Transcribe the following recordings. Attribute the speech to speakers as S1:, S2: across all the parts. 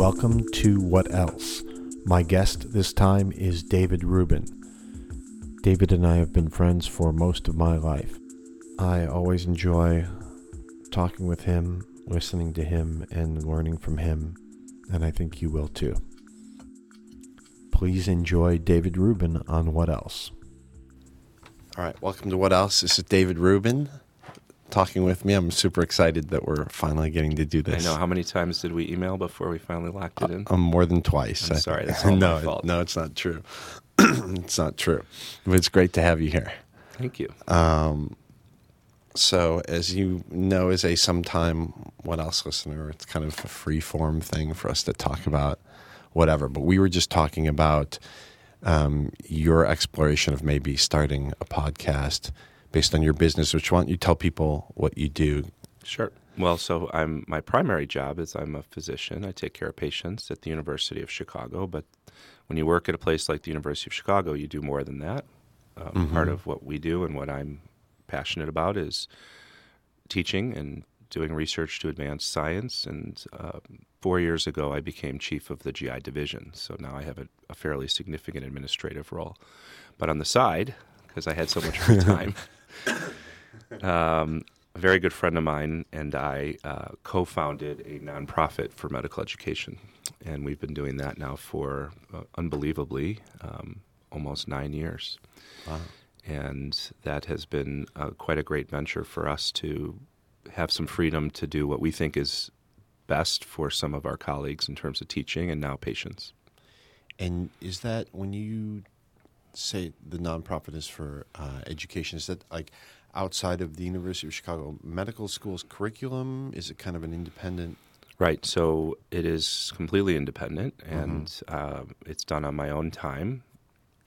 S1: welcome to What Else? My guest this time is David Rubin. David and I have been friends for most of my life. I always enjoy talking with him, listening to him, and learning from him, and I think you will too. Please enjoy David Rubin on What Else? All right, welcome to What Else? This is David Rubin talking with me. I'm super excited that we're finally getting to do this.
S2: I know. How many times did we email before we finally locked it in?
S1: Uh, um, more than twice.
S2: I'm sorry. That's all
S1: no,
S2: my fault.
S1: no, it's not true. it's not true. But it's great to have you here.
S2: Thank you.
S1: Um, so, as you know, as a sometime What Else listener, it's kind of a free form thing for us to talk about whatever. But we were just talking about um, your exploration of maybe starting a podcast based on your business, which why don't you tell people what you do?
S2: Sure. Well, so I'm my primary job is I'm a physician. I take care of patients at the University of Chicago. But when you work at a place like the University of Chicago, you do more than that. Um, mm-hmm. Part of what we do and what I'm passionate about is teaching and doing research to advance science. And uh, four years ago, I became chief of the GI division. So now I have a, a fairly significant administrative role. But on the side, because I had so much free time. Um, a very good friend of mine and I uh, co founded a nonprofit for medical education. And we've been doing that now for uh, unbelievably um, almost nine years. Wow. And that has been uh, quite a great venture for us to have some freedom to do what we think is best for some of our colleagues in terms of teaching and now patients.
S1: And is that when you say the nonprofit is for uh, education, is that like outside of the University of Chicago Medical School's curriculum? Is it kind of an independent?
S2: Right. So it is completely independent, and mm-hmm. uh, it's done on my own time.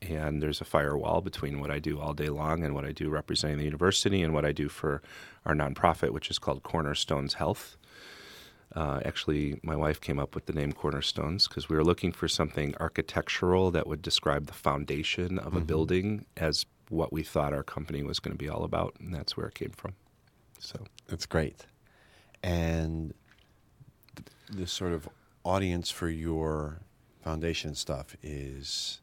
S2: And there's a firewall between what I do all day long and what I do representing the university and what I do for our nonprofit, which is called Cornerstones Health. Uh, actually, my wife came up with the name Cornerstones because we were looking for something architectural that would describe the foundation of mm-hmm. a building as what we thought our company was going to be all about, and that's where it came from. So
S1: that's great. And the sort of audience for your foundation stuff is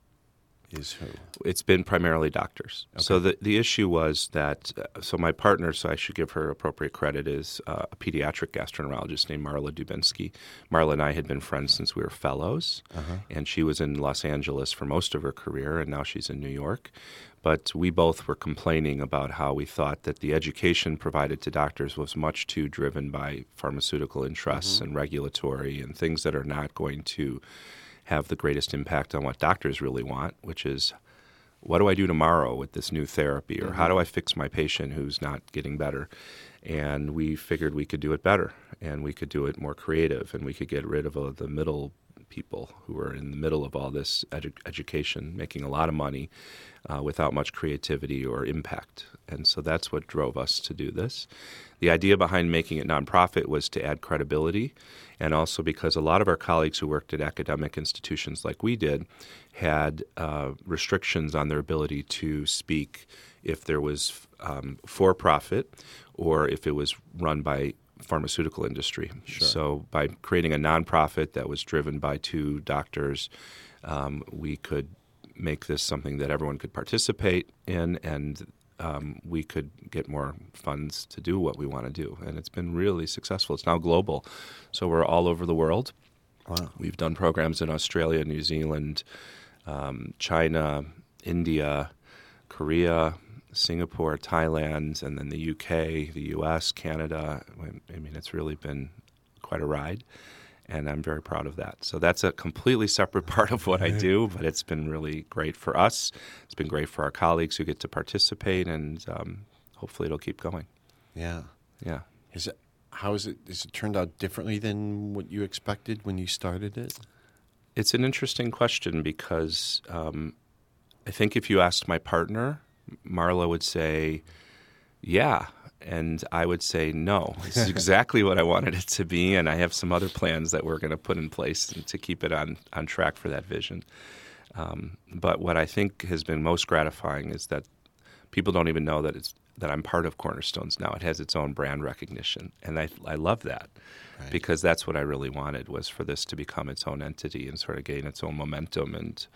S1: is who?
S2: It's been primarily doctors. Okay. So the the issue was that uh, so my partner, so I should give her appropriate credit, is uh, a pediatric gastroenterologist named Marla Dubinsky. Marla and I had been friends since we were fellows, uh-huh. and she was in Los Angeles for most of her career, and now she's in New York. But we both were complaining about how we thought that the education provided to doctors was much too driven by pharmaceutical interests mm-hmm. and regulatory and things that are not going to have the greatest impact on what doctors really want, which is what do I do tomorrow with this new therapy, or mm-hmm. how do I fix my patient who's not getting better? And we figured we could do it better, and we could do it more creative, and we could get rid of uh, the middle people who are in the middle of all this edu- education, making a lot of money uh, without much creativity or impact. And so that's what drove us to do this. The idea behind making it nonprofit was to add credibility, and also because a lot of our colleagues who worked at academic institutions like we did had uh, restrictions on their ability to speak if there was um, for profit or if it was run by pharmaceutical industry. Sure. So by creating a nonprofit that was driven by two doctors, um, we could make this something that everyone could participate in and um, we could get more funds to do what we want to do. And it's been really successful. It's now global. So we're all over the world. Wow. We've done programs in Australia, New Zealand, um, China, India, Korea, Singapore, Thailand, and then the UK, the US, Canada. I mean, it's really been quite a ride and I'm very proud of that. So that's a completely separate part of what I do, but it's been really great for us. It's been great for our colleagues who get to participate, and um, hopefully it'll keep going.
S1: Yeah,
S2: yeah.
S1: Is it how is it? Is it turned out differently than what you expected when you started it?
S2: It's an interesting question because um, I think if you asked my partner, Marla would say, "Yeah, and I would say, no, this is exactly what I wanted it to be. And I have some other plans that we're going to put in place to keep it on, on track for that vision. Um, but what I think has been most gratifying is that people don't even know that it's that I'm part of Cornerstones now. It has its own brand recognition, and I I love that
S1: Right.
S2: because that's what I really wanted was for this to become its own entity and sort of gain its own momentum and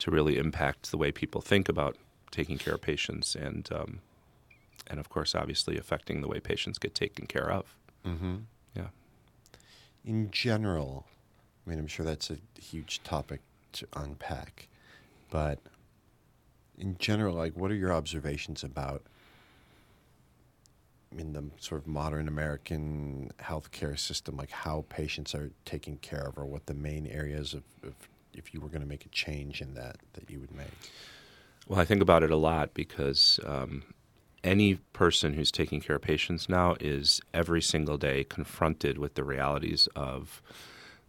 S2: to really impact the way people think about taking care of patients and um, and of course obviously affecting the way patients get taken care of.
S1: Mm-hmm.
S2: Yeah.
S1: In general, I mean, I'm sure that's a huge topic to unpack, but in general, like, what are your observations about? in the sort of modern American healthcare system, like how patients are taken care of, or what the main areas of, of if you were going to make a change in that, that you would make?
S2: Well, I think about it a lot because um, any person who's taking care of patients now is every single day confronted with the realities of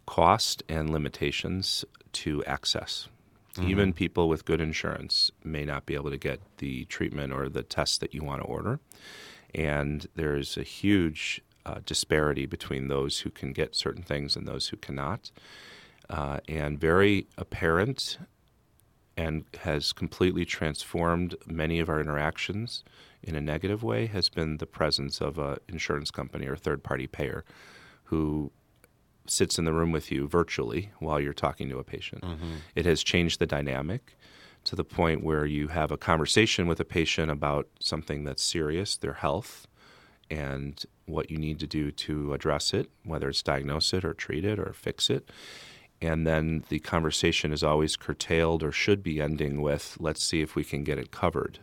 S2: cost and limitations to access. Mm-hmm. Even people with good insurance may not be able to get the treatment or the test that you want to order. And there's a huge uh, disparity between those who can get certain things and those who cannot. Uh, and very apparent and has completely transformed many of our interactions in a negative way has been the presence of an insurance company or third party payer who sits in the room with you virtually while you're talking to a patient. Mm-hmm. It has changed the dynamic to the point where you have a conversation with a patient about something that's serious, their health, and what you need to do to address it, whether it's diagnose it or treat it or fix it. And then the conversation is always curtailed or should be ending with, let's see if we can get it covered.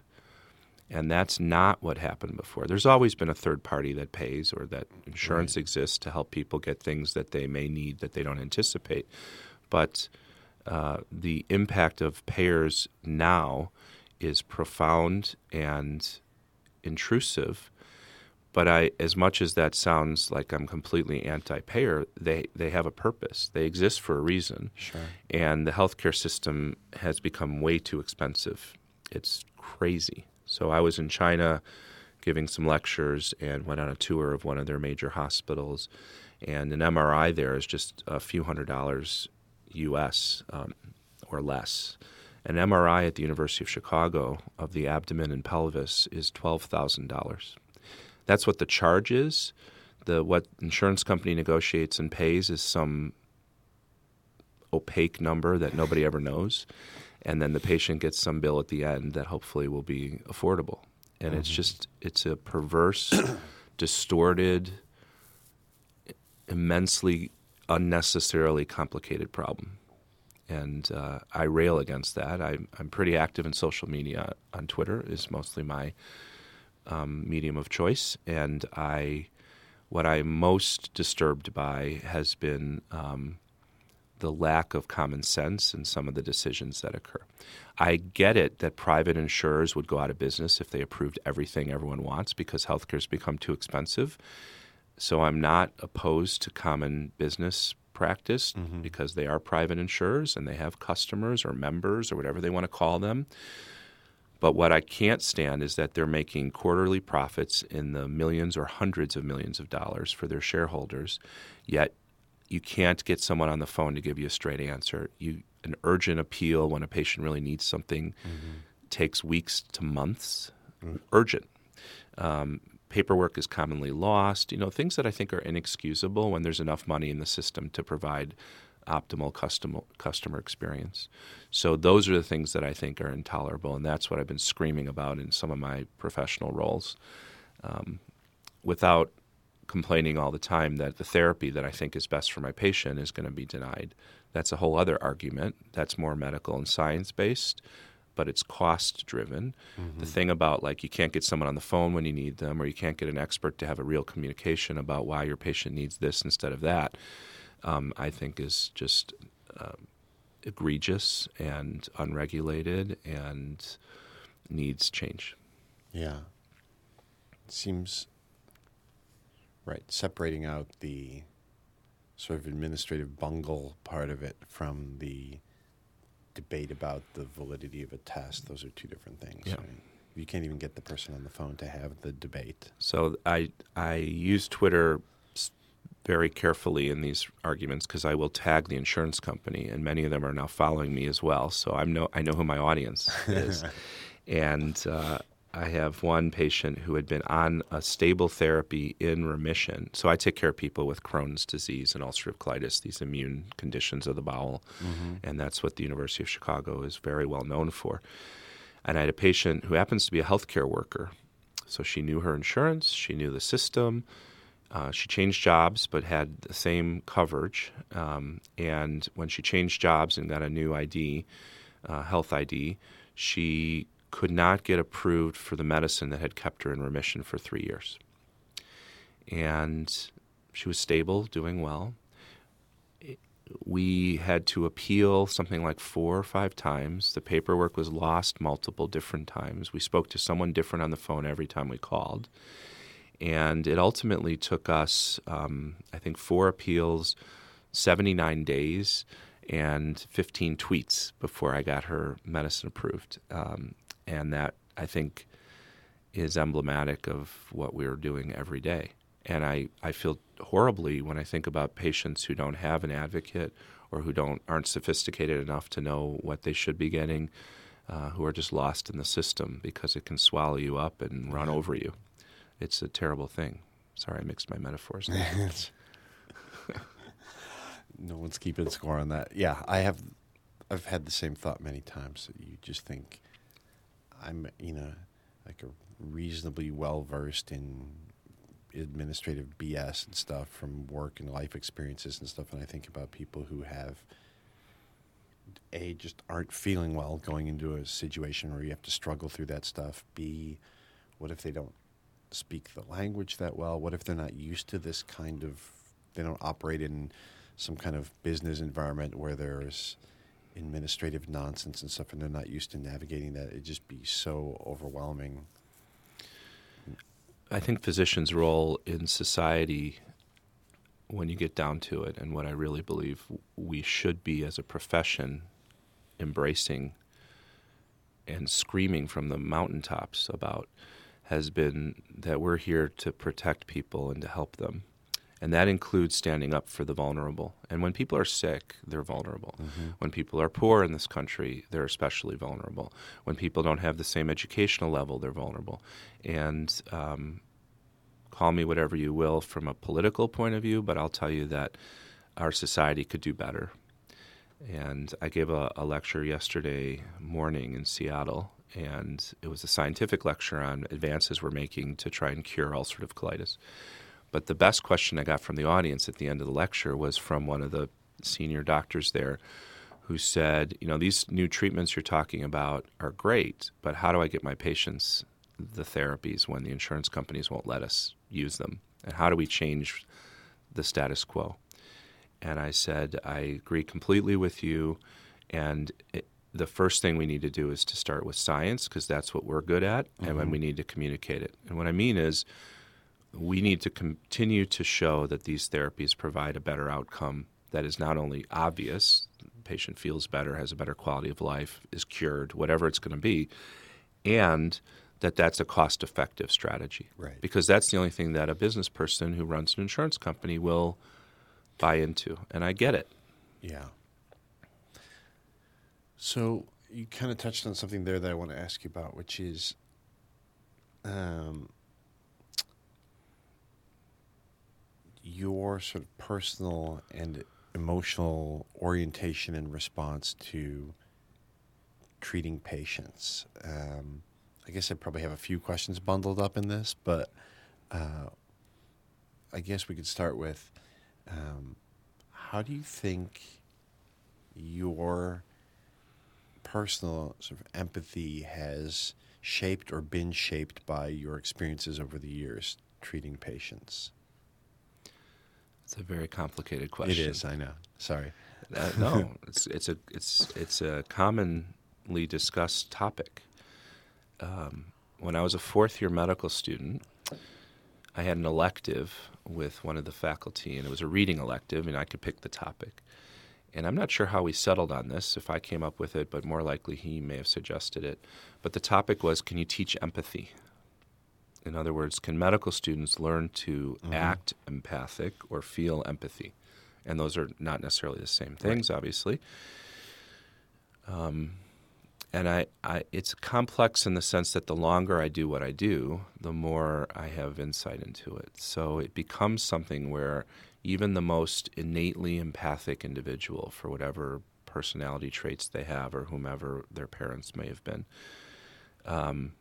S2: And that's not what happened before. There's always been a third party that pays or that insurance right. exists to help people get things that they may need that they don't anticipate. But uh, the impact of payers now is profound and intrusive. But I, as much as that sounds like I'm completely anti-payer, they, they have a purpose. They exist for a reason.
S1: Sure.
S2: And the healthcare system has become way too expensive. It's crazy. So I was in China giving some lectures and went on a tour of one of their major hospitals. And an MRI there is just a few hundred dollars U.S. Um, or less. An MRI at the University of Chicago of the abdomen and pelvis is twelve thousand dollars. That's what the charge is. The what insurance company negotiates and pays is some opaque number that nobody ever knows, and then the patient gets some bill at the end that hopefully will be affordable. And mm-hmm. it's just it's a perverse, distorted, immensely unnecessarily complicated problem. And uh, I rail against that. I, am pretty active in social media. On Twitter is mostly my um, medium of choice, and I, what I'm most disturbed by has been um, the lack of common sense in some of the decisions that occur. I get it that private insurers would go out of business if they approved everything everyone wants because healthcare has become too expensive. So I'm not opposed to common business practice mm-hmm. because they are private insurers and they have customers or members or whatever they want to call them. But what I can't stand is that they're making quarterly profits in the millions or hundreds of millions of dollars for their shareholders, yet you can't get someone on the phone to give you a straight answer. You an urgent appeal when a patient really needs something mm-hmm. takes weeks to months. Mm-hmm. Urgent. Um, paperwork is commonly lost, you know, things that I think are inexcusable when there's enough money in the system to provide optimal customer customer experience. So those are the things that I think are intolerable, and that's what I've been screaming about in some of my professional roles, um, without complaining all the time that the therapy that I think is best for my patient is going to be denied. That's a whole other argument. That's more medical and science based but it's cost driven. Mm-hmm. The thing about like you can't get someone on the phone when you need them, or you can't get an expert to have a real communication about why your patient needs this instead of that, um, I think is just uh, egregious and unregulated and needs change.
S1: Yeah. It seems right, separating out the sort of administrative bungle part of it from the debate about the validity of a test. Those are two different things. Yeah. Right? You can't even get the person on the phone to have the debate.
S2: So I I use Twitter very carefully in these arguments because I will tag the insurance company, and many of them are now following me as well. So I know I know who my audience is, and uh, I have one patient who had been on a stable therapy in remission. So I take care of people with Crohn's disease and ulcerative colitis, these immune conditions of the bowel. Mm-hmm. And that's what the University of Chicago is very well known for. And I had a patient who happens to be a healthcare worker. So she knew her insurance, she knew the system. Uh, she changed jobs but had the same coverage. Um, and when she changed jobs and got a new ID, uh, health ID, she could not get approved for the medicine that had kept her in remission for three years. And she was stable, doing well. We had to appeal something like four or five times. The paperwork was lost multiple different times. We spoke to someone different on the phone every time we called. And it ultimately took us, um, I think, four appeals, 79 days, and 15 tweets before I got her medicine approved. Um, and that I think is emblematic of what we're doing every day. And I, I feel horribly when I think about patients who don't have an advocate or who don't aren't sophisticated enough to know what they should be getting, uh, who are just lost in the system because it can swallow you up and run over you. It's a terrible thing. Sorry, I mixed my metaphors.
S1: no one's keeping score on that. Yeah, I have. I've had the same thought many times. That You just think I'm, you know, like a reasonably well versed in administrative BS and stuff from work and life experiences and stuff. And I think about people who have a just aren't feeling well going into a situation where you have to struggle through that stuff. B, what if they don't speak the language that well? What if they're not used to this kind of? They don't operate in some kind of business environment where there's administrative nonsense and stuff, and they're not used to navigating that, it'd just be so overwhelming.
S2: I think physicians' role in society, when you get down to it, and what I really believe we should be as a profession embracing and screaming from the mountaintops about, has been that we're here to protect people and to help them and that includes standing up for the vulnerable. And when people are sick, they're vulnerable. Mm-hmm. When people are poor in this country, they're especially vulnerable. When people don't have the same educational level, they're vulnerable. And um, call me whatever you will from a political point of view, but I'll tell you that our society could do better. And I gave a, a lecture yesterday morning in Seattle, and it was a scientific lecture on advances we're making to try and cure ulcerative colitis. But the best question I got from the audience at the end of the lecture was from one of the senior doctors there who said, You know, these new treatments you're talking about are great, but how do I get my patients the therapies when the insurance companies won't let us use them? And how do we change the status quo? And I said, I agree completely with you. And the first thing we need to do is to start with science because that's what we're good at, mm-hmm. and when we need to communicate it. And what I mean is, we need to continue to show that these therapies provide a better outcome that is not only obvious, the patient feels better, has a better quality of life, is cured, whatever it's going to be, and that that's a cost effective strategy.
S1: Right.
S2: Because that's the only thing that a business person who runs an insurance company will buy into. And I get it.
S1: Yeah. So you kind of touched on something there that I want to ask you about, which is um, your sort of personal and emotional orientation and response to treating patients. Um, I guess I probably have a few questions bundled up in this, but uh, I guess we could start with um, how do you think your personal sort of empathy has shaped or been shaped by your experiences over the years treating patients?
S2: It's a very complicated question.
S1: It is. I know. Sorry.
S2: Uh, no, it's it's a it's it's a commonly discussed topic. Um, when I was a fourth year medical student, I had an elective with one of the faculty, and it was a reading elective, and I could pick the topic. And I'm not sure how we settled on this, if I came up with it, but more likely he may have suggested it. But the topic was Can you teach empathy? In other words, can medical students learn to mm-hmm. act empathic or feel empathy? And those are not necessarily the same things, right. obviously. Um, and I, I, it's complex in the sense that the longer I do what I do, the more I have insight into it. So it becomes something where even the most innately empathic individual, for whatever personality traits they have or whomever their parents may have been, um,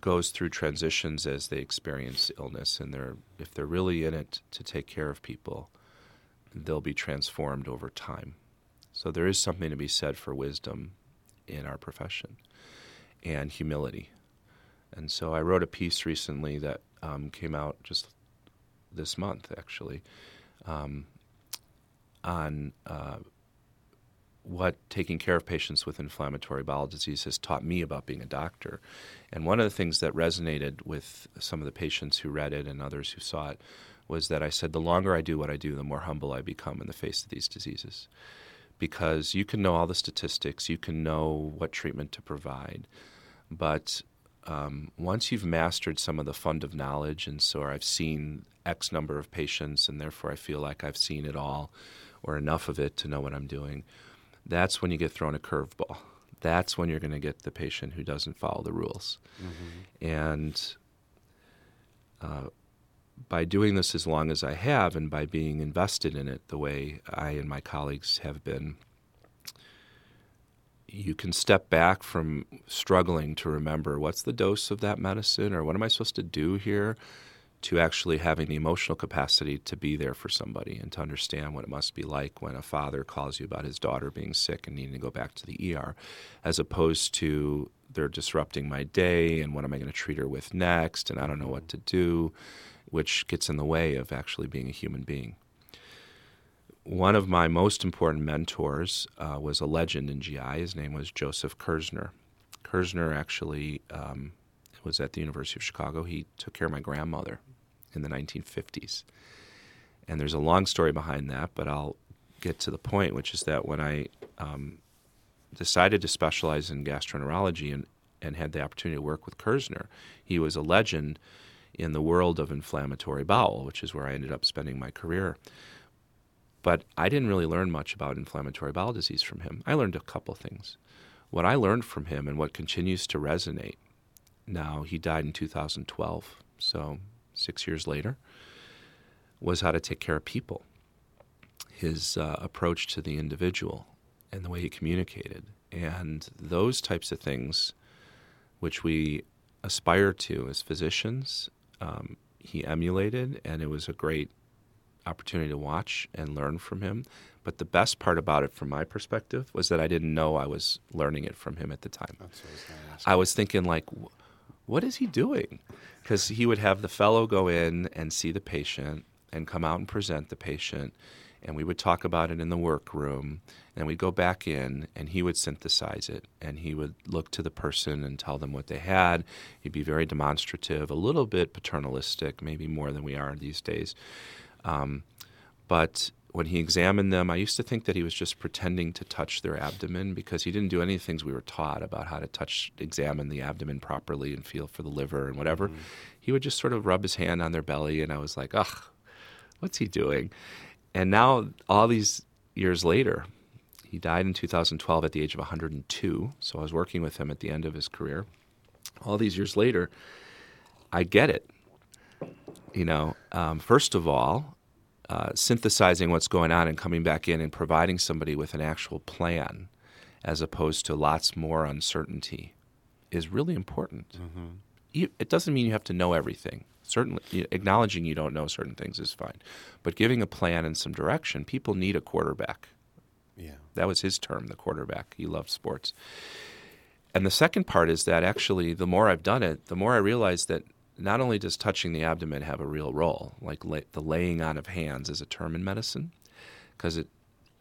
S2: goes through transitions as they experience illness. And they're, if they're really in it to take care of people, they'll be transformed over time. So there is something to be said for wisdom in our profession and humility. And so I wrote a piece recently that um, came out just this month, actually, um, on uh, what taking care of patients with inflammatory bowel disease has taught me about being a doctor. And one of the things that resonated with some of the patients who read it and others who saw it was that I said, the longer I do what I do, the more humble I become in the face of these diseases because you can know all the statistics, you can know what treatment to provide, but um, once you've mastered some of the fund of knowledge, and so I've seen X number of patients, and therefore I feel like I've seen it all or enough of it to know what I'm doing, that's when you get thrown a curveball. That's when you're going to get the patient who doesn't follow the rules. Mm-hmm. And uh, by doing this as long as I have and by being invested in it the way I and my colleagues have been, you can step back from struggling to remember what's the dose of that medicine or what am I supposed to do here to actually having the emotional capacity to be there for somebody and to understand what it must be like when a father calls you about his daughter being sick and needing to go back to the ER, as opposed to they're disrupting my day and what am I going to treat her with next and I don't know what to do which gets in the way of actually being a human being. One of my most important mentors uh, was a legend in GI. His name was Joseph Kirsner. Kirsner actually um, was at the University of Chicago. He took care of my grandmother in the 1950s. And there's a long story behind that, but I'll get to the point, which is that when I um, decided to specialize in gastroenterology and, and had the opportunity to work with Kirsner, he was a legend in the world of inflammatory bowel, which is where I ended up spending my career. But I didn't really learn much about inflammatory bowel disease from him. I learned a couple things. What I learned from him and what continues to resonate now, he died in 2012, so six years later, was how to take care of people. His uh, approach to the individual and the way he communicated. And those types of things, which we aspire to as physicians um, he emulated, and it was a great opportunity to watch and learn from him. But the best part about it, from my perspective, was that I didn't know I was learning it from him at the time. I was, I was thinking, like, what is he doing? Because he would have the fellow go in and see the patient and come out and present the patient and we would talk about it in the workroom and we'd go back in and he would synthesize it and he would look to the person and tell them what they had he'd be very demonstrative a little bit paternalistic maybe more than we are these days um, but when he examined them i used to think that he was just pretending to touch their abdomen because he didn't do any things we were taught about how to touch examine the abdomen properly and feel for the liver and whatever mm-hmm. he would just sort of rub his hand on their belly and i was like ugh what's he doing and now, all these years later, he died in 2012 at the age of 102. So I was working with him at the end of his career. All these years later, I get it. You know, um, first of all, uh, synthesizing what's going on and coming back in and providing somebody with an actual plan as opposed to lots more uncertainty is really important. Mm-hmm. it doesn't mean you have to know everything. Certainly acknowledging you don't know certain things is fine but giving a plan and some direction people need a quarterback. Yeah. That was his term the quarterback. He loved sports. And the second part is that actually the more i've done it the more i realize that not only does touching the abdomen have a real role like lay, the laying on of hands is a term in medicine because it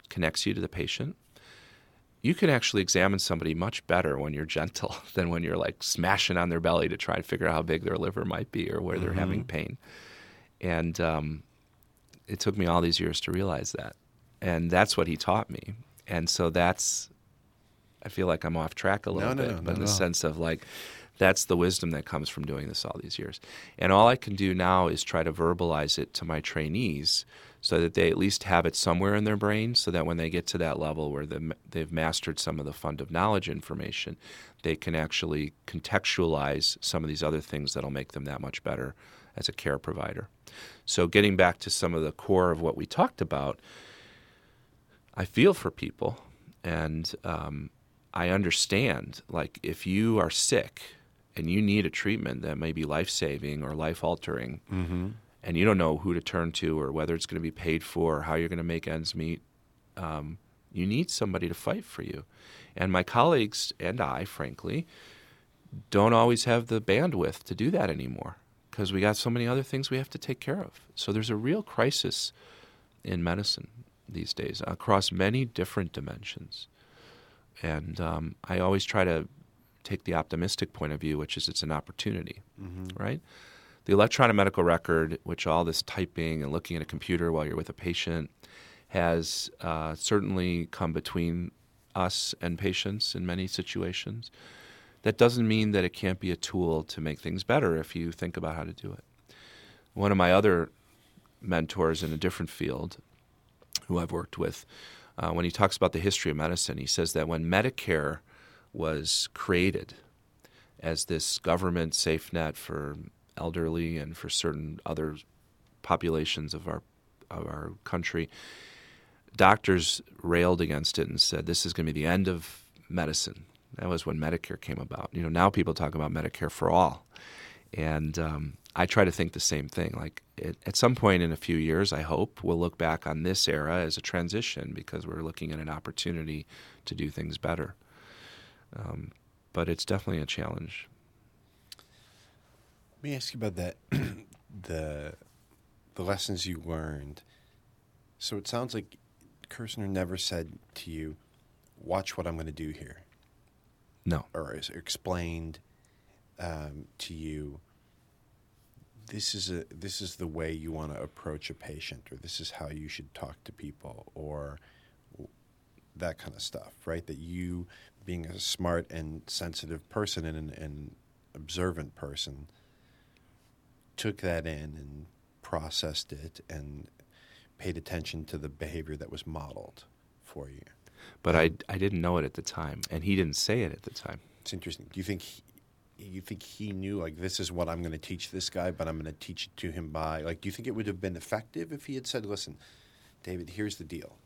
S2: connects you to the patient you can actually examine somebody much better when you're gentle than when you're like smashing on their belly to try and figure out how big their liver might be or where they're mm-hmm. having pain. And um, it took me all these years to realize that. And that's what he taught me. And so that's, I feel like I'm off track a little no, bit, no, no, but in the sense of like, That's the wisdom that comes from doing this all these years. And all I can do now is try to verbalize it to my trainees so that they at least have it somewhere in their brain so that when they get to that level where they've mastered some of the fund of knowledge information, they can actually contextualize some of these other things that'll make them that much better as a care provider. So, getting back to some of the core of what we talked about, I feel for people and um, I understand. Like, if you are sick and you need a treatment that may be life saving or life altering, mm-hmm. and you don't know who to turn to or whether it's going to be paid for or how you're going to make ends meet, um, you need somebody to fight for you. And my colleagues and I, frankly, don't always have the bandwidth to do that anymore because we got so many other things we have to take care of. So there's a real crisis in medicine these days across many different dimensions. And um, I always try to take the optimistic point of view, which is it's an opportunity, mm-hmm. right? The electronic medical record, which all this typing and looking at a computer while you're with a patient, has uh, certainly come between us and patients in many situations. That doesn't mean that it can't be a tool to make things better if you think about how to do it. One of my other mentors in a different field, who I've worked with, uh, when he talks about the history of medicine, he says that when Medicare was created as this government safe net for elderly and for certain other populations of our of our country, doctors railed against it and said this is going to be the end of medicine. That was when Medicare came about. You know, now people talk about Medicare for all, and um, I try to think the same thing. Like it, at some point in a few years, I hope we'll look back on this era as a transition because we're looking at an opportunity to do things better. Um, but it's definitely a challenge.
S1: Let me ask you about that the the lessons you learned. So it sounds like Kirsner never said to you, "Watch what I'm going to do here."
S2: No.
S1: Or is explained um, to you. This is a this is the way you want to approach a patient, or this is how you should talk to people, or that kind of stuff, right? That you, being a smart and sensitive person and an observant person, took that in and processed it and paid attention to the behavior that was modeled for you.
S2: But I, I didn't know it at the time, and he didn't say it at the time.
S1: It's interesting. Do you think he, you think he knew like this is what I'm going to teach this guy, but I'm going to teach it to him by like? Do you think it would have been effective if he had said, "Listen, David, here's the deal.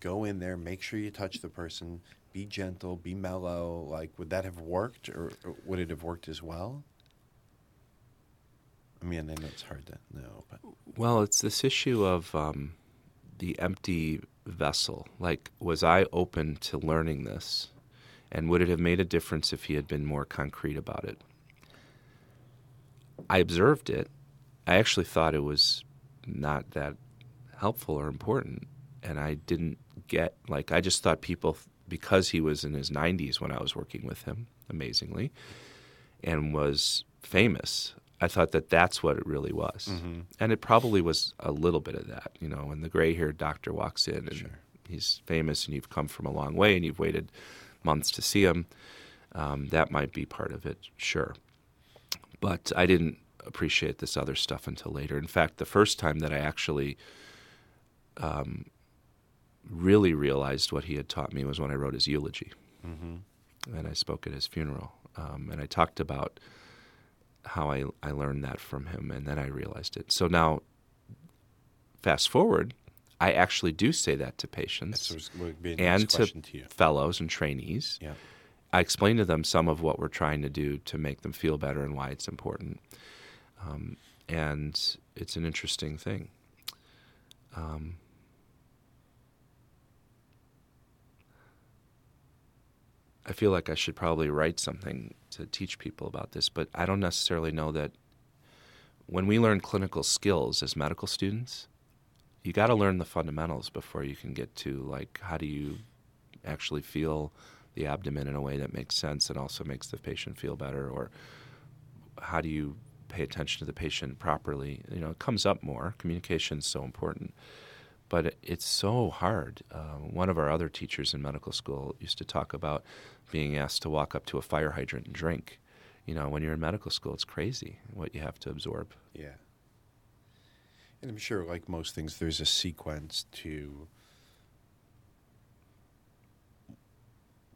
S1: Go in there, make sure you touch the person, be gentle, be mellow." Like, would that have worked, or, or would it have worked as well? I mean, I know it's hard to know, but
S2: well, it's this issue of um, the empty vessel. Like, was I open to learning this? And would it have made a difference if he had been more concrete about it? I observed it. I actually thought it was not that helpful or important. And I didn't get, like, I just thought people, because he was in his 90s when I was working with him, amazingly, and was famous, I thought that that's what it really was, mm-hmm. and it probably was a little bit of that. You know, when the gray-haired doctor walks in and sure. he's famous, and you've come from a long way, and you've waited months to see him, um, that might be part of it, sure. But I didn't appreciate this other stuff until later. In fact, the first time that I actually um, really realized what he had taught me was when I wrote his eulogy, mm-hmm. and I spoke at his funeral, um, and I talked about how I, I learned that from him, and then I realized it. So now, fast forward, I actually do say that to patients and to, to fellows and trainees.
S1: Yeah.
S2: I explain to them some of what we're trying to do to make them feel better and why it's important. Um, and it's an interesting thing. Um, I feel like I should probably write something to teach people about this, but I don't necessarily know that when we learn clinical skills as medical students, you got to learn the fundamentals before you can get to like how do you actually feel the abdomen in a way that makes sense and also makes the patient feel better or how do you pay attention to the patient properly? You know it comes up more. Communication is so important but it's so hard. Uh, one of our other teachers in medical school used to talk about being asked to walk up to a fire hydrant and drink. you know, when you're in medical school, it's crazy what you have to absorb.
S1: Yeah. And I'm sure, like most things, there's a sequence to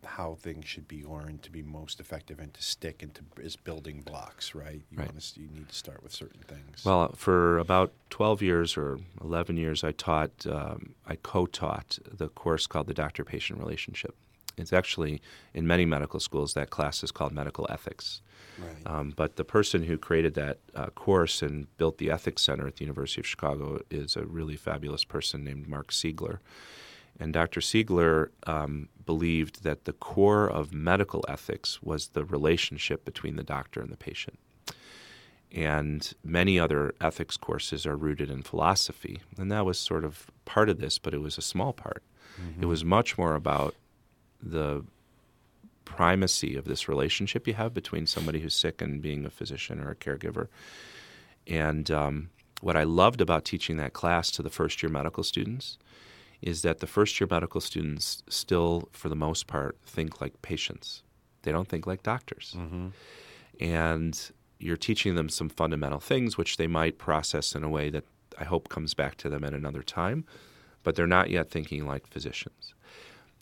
S1: how things should be learned to be most effective and to stick and to as building blocks, right? You
S2: Right.
S1: want to, you need to start with certain things.
S2: Well, for about 12 years or 11 years, I taught, um, I co taught the course called the doctor patient relationship. It's actually, in many medical schools, that class is called medical ethics.
S1: right.
S2: Um, but the person who created that uh, course and built the Ethics Center at the University of Chicago is a really fabulous person named Mark Siegler. And Dr. Siegler um, believed that the core of medical ethics was the relationship between the doctor and the patient. And many other ethics courses are rooted in philosophy. And that was sort of part of this, but it was a small part. It was much more about the primacy of this relationship you have between somebody who's sick and being a physician or a caregiver. And um, what I loved about teaching that class to the first year medical students is that the first year medical students still, for the most part, think like patients. They don't think like doctors. Mm-hmm. And you're teaching them some fundamental things which they might process in a way that I hope comes back to them at another time, but they're not yet thinking like physicians.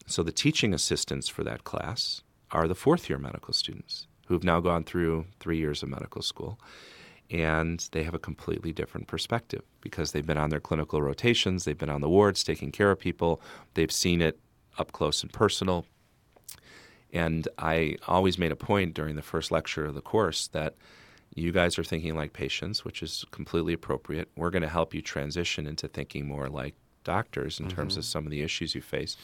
S2: So the teaching assistants for that class are the fourth year medical students who've now gone through three years of medical school. And they have a completely different perspective because they've been on their clinical rotations, they've been on the wards taking care of people, they've seen it up close and personal. And I always made a point during the first lecture of the course that you guys are thinking like patients, which is completely appropriate. We're going to help you transition into thinking more like doctors in terms of mm-hmm. some of the issues you face.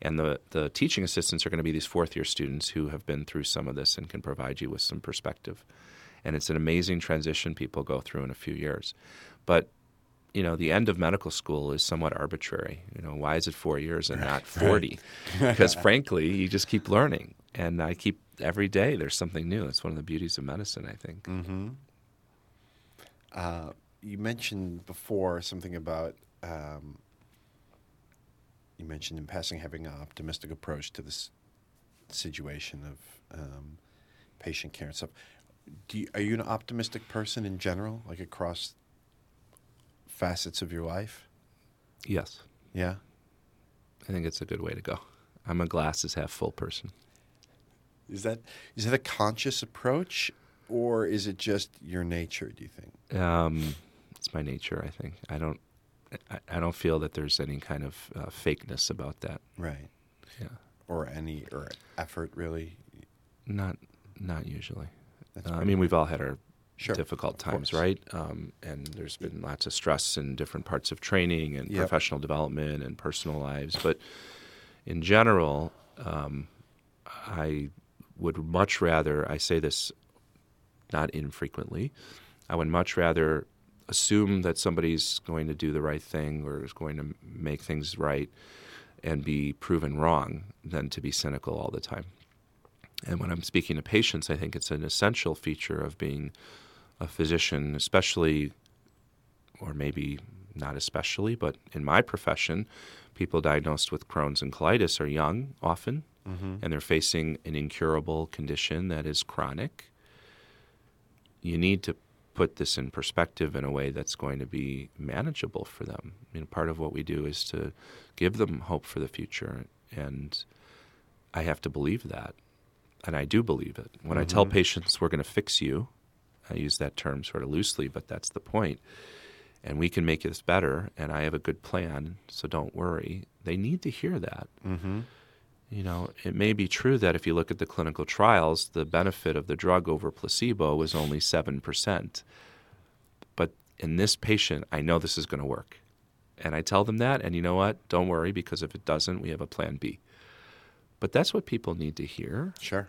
S2: And the, the teaching assistants are going to be these fourth year students who have been through some of this and can provide you with some perspective. And it's an amazing transition people go through in a few years. But you know, the end of medical school is somewhat arbitrary. You know, why is it four years and not 40? because frankly, you just keep learning. And I keep every day there's something new. It's one of the beauties of medicine, I think.
S1: Mm-hmm. Uh, you mentioned before something about um, you mentioned in passing having an optimistic approach to this situation of um, patient care and stuff. Do you, are you an optimistic person in general, like across facets of your life?
S2: Yes,
S1: Yeah.
S2: I think it's a good way to go. I'm a glasses half full person.
S1: Is that is that a conscious approach, or is it just your nature? Do you think?
S2: Um, it's my nature, I think. I don't, I, I don't feel that there's any kind of uh, fakeness about that.
S1: Right.
S2: Yeah,
S1: Or any or effort really?
S2: not, not usually. Uh, I mean, we've all had our
S1: Sure,
S2: difficult times, right? Um, and there's been lots of stress in different parts of training and
S1: Yep.
S2: professional development and personal lives. But in general, um, I would much rather, I say this not infrequently, I would much rather assume that somebody's going to do the right thing or is going to make things right and be proven wrong than to be cynical all the time. And when I'm speaking to patients, I think it's an essential feature of being a physician, especially, or maybe not especially, but in my profession, people diagnosed with Crohn's and colitis are young often, mm-hmm. and they're facing an incurable condition that is chronic. You need to put this in perspective in a way that's going to be manageable for them. I mean, part of what we do is to give them hope for the future, and I have to believe that and I do believe it. When I tell patients we're going to fix you, I use that term sort of loosely, but that's the point. And we can make this better, and I have a good plan, so don't worry. They need to hear that.
S1: Mm-hmm.
S2: You know, it may be true that if you look at the clinical trials, the benefit of the drug over placebo was only 7%. But in this patient, I know this is going to work. And I tell them that, and you know what? Don't worry, because if it doesn't, we have a plan B. But that's what people need to hear
S1: Sure.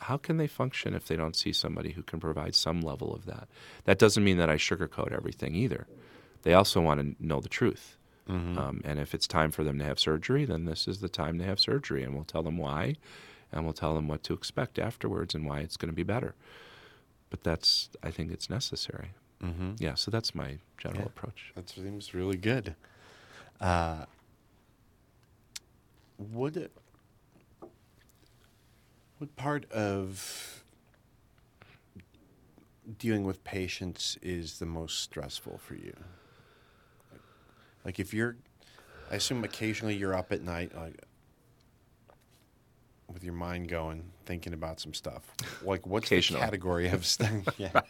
S2: how can they function if they don't see somebody who can provide some level of that? That doesn't mean that I sugarcoat everything either. They also want to know the truth. Um, and if it's time for them to have surgery, then this is the time to have surgery. And we'll tell them why, and we'll tell them what to expect afterwards and why it's going to be better. But that's, I think it's necessary.
S1: Mm-hmm.
S2: Yeah, so that's my general
S1: Yeah.
S2: approach.
S1: That seems really good. Uh, would it, what part of dealing with patients is the most stressful for you? Like if you're, I assume occasionally you're up at night, like with your mind going, thinking about some stuff. Like what's the category of stuff? yeah.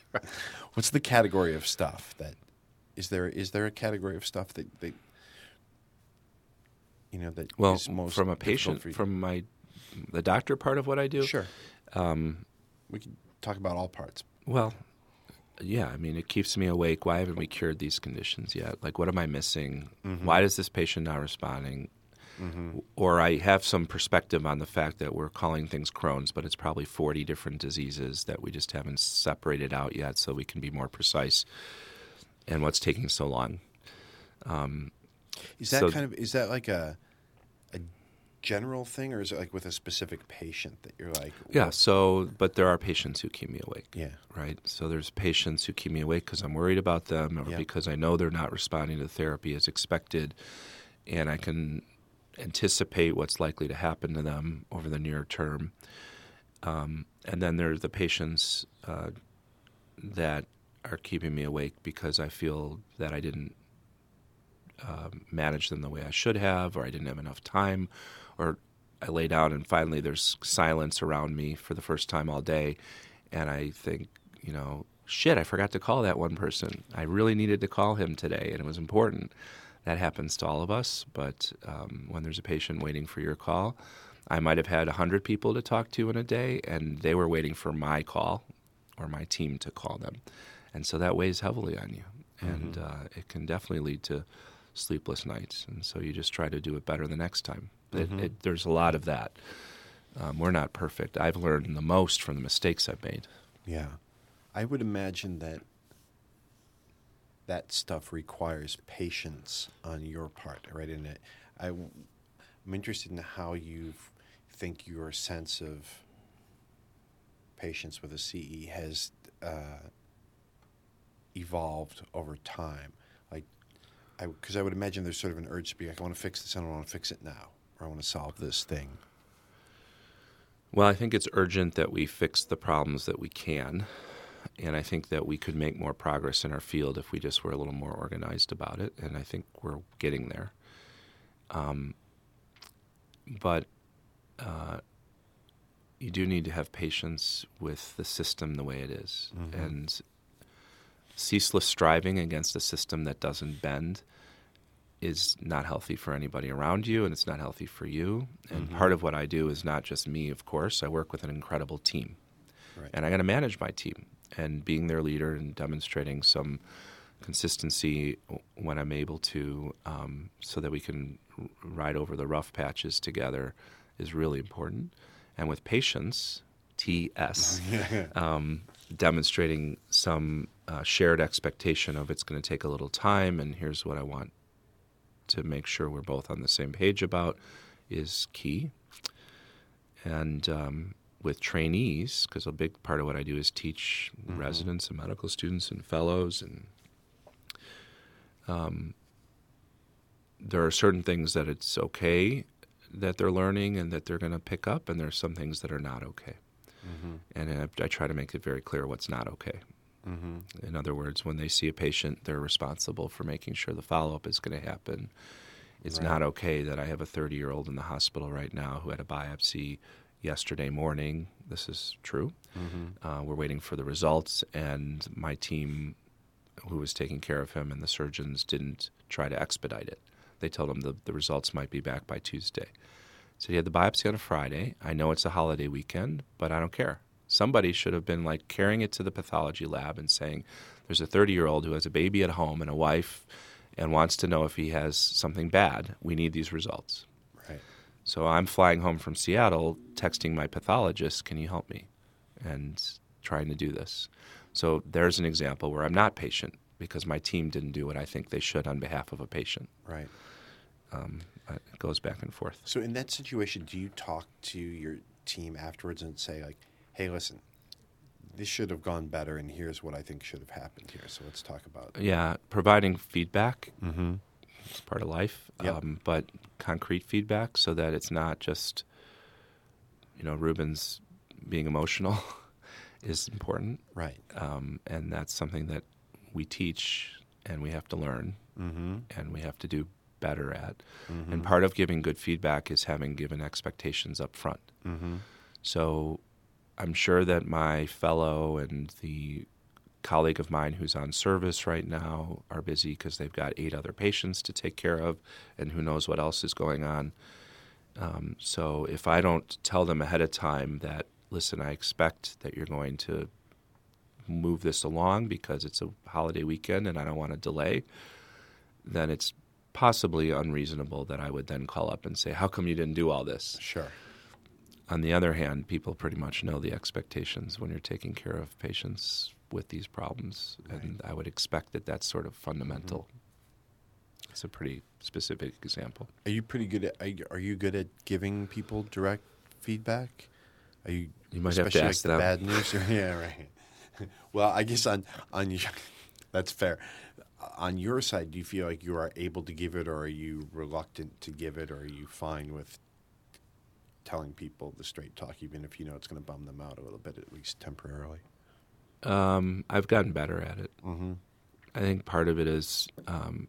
S1: What's the category of stuff that is there? Is there a category of stuff that that you know that
S2: Well,
S1: is most
S2: from a patient,
S1: for you?
S2: from my the doctor part of what I do.
S1: sure,
S2: Um,
S1: we can talk about all parts.
S2: well, yeah. I mean, it keeps me awake. Why haven't we cured these conditions yet? Like, what am I missing?
S1: Mm-hmm.
S2: Why is this patient not responding? Or I have some perspective on the fact that we're calling things Crohn's, but it's probably 40 different diseases that we just haven't separated out yet, so we can be more precise. And what's taking so long?
S1: Is that
S2: So-
S1: kind of is that like a general thing, or is it like with a specific patient that you're like,
S2: Yeah. So, but there are patients who keep me awake.
S1: yeah,
S2: right? So there's patients who keep me awake because I'm worried about them or
S1: Yeah.
S2: because I know they're not responding to therapy as expected, and I can anticipate what's likely to happen to them over the near term. Um, and then there's the patients uh, that are keeping me awake because I feel that I didn't um, manage them the way I should have, or I didn't have enough time, or I lay down and finally there's silence around me for the first time all day, and I think, you know, shit, I forgot to call that one person. I really needed to call him today, and it was important. That happens to all of us, but um, when there's a patient waiting for your call, I might have had 100 people to talk to in a day, and they were waiting for my call or my team to call them. And so that weighs heavily on you. And uh, it can definitely lead to sleepless nights. And so you just try to do it better the next time. It, it, there's a lot of that. Um, we're not perfect. I've learned the most from the mistakes I've made.
S1: yeah. I would imagine that that stuff requires patience on your part, right? And it, I, I'm interested in how you think your sense of patience with a CE has uh, evolved over time. Like, I because I would imagine there's sort of an urge to be like, I want to fix this, and I want to fix it now, I want to solve this thing.
S2: Well, I think it's urgent that we fix the problems that we can. And I think that we could make more progress in our field if we just were a little more organized about it. And I think we're getting there. Um, but uh, you do need to have patience with the system the way it is. And ceaseless striving against a system that doesn't bend is not healthy for anybody around you and it's not healthy for you. And part of what I do is not just me, of course. I work with an incredible team.
S1: Right.
S2: And I got to manage my team and being their leader and demonstrating some consistency when I'm able to um, so that we can ride over the rough patches together is really important. And with patience, TS, um, demonstrating some uh, shared expectation of it's going to take a little time and here's what I want to make sure we're both on the same page about is key. And um, with trainees, because a big part of what I do is teach residents and medical students and fellows, and um, there are certain things that it's okay that they're learning and that they're going to pick up, and there's some things that are not okay. And I, I try to make it very clear what's not okay. In other words, when they see a patient, they're responsible for making sure the follow up is going to happen. It's
S1: Right.
S2: not okay that I have a 30 year old in the hospital right now who had a biopsy yesterday morning. This is true. Uh, we're waiting for the results, and my team, who was taking care of him, and the surgeons didn't try to expedite it. They told him the, the results might be back by Tuesday. So he had the biopsy on a Friday. I know it's a holiday weekend, but I don't care. Somebody should have been like carrying it to the pathology lab and saying, "There's a 30 year old who has a baby at home and a wife, and wants to know if he has something bad. We need these results."
S1: Right.
S2: So I'm flying home from Seattle, texting my pathologist, "Can you help me?" and trying to do this. So there's an example where I'm not patient because my team didn't do what I think they should on behalf of a patient.
S1: Right.
S2: Um, it goes back and forth.
S1: So in that situation, do you talk to your team afterwards and say like, "Hey, listen, this should have gone better, and here's what I think should have happened here. So let's talk about."
S2: Yeah, providing feedback
S1: Mm-hmm.
S2: is part of life,
S1: Yep.
S2: um, but concrete feedback so that it's not just, you know, Ruben's being emotional. is important,
S1: Right.
S2: um, and that's something that we teach and we have to learn
S1: Mm-hmm.
S2: and we have to do better at. And part of giving good feedback is having given expectations up front.
S1: Mm-hmm.
S2: So I'm sure that my fellow and the colleague of mine who's on service right now are busy because they've got eight other patients to take care of, and who knows what else is going on. Um, so if I don't tell them ahead of time that, listen, I expect that you're going to move this along because it's a holiday weekend and I don't want to delay, then it's possibly unreasonable that I would then call up and say, How come you didn't do all this?
S1: Sure.
S2: On the other hand, people pretty much know the expectations when you're taking care of patients with these problems, and I would expect that that's sort of fundamental. Mm-hmm. It's a pretty specific example.
S1: Are you pretty good at? Are you, are you good at giving people direct feedback? Are you?
S2: You might have to
S1: especially
S2: ask
S1: like
S2: them.
S1: the bad news. yeah, right. well, I guess on on your, that's fair. On your side, do you feel like you are able to give it, or are you reluctant to give it, or are you fine with telling people the straight talk, even if you know it's going to bum them out a little bit, at least temporarily?
S2: Um, I've gotten better at it.
S1: Mm-hmm.
S2: I think part of it is um,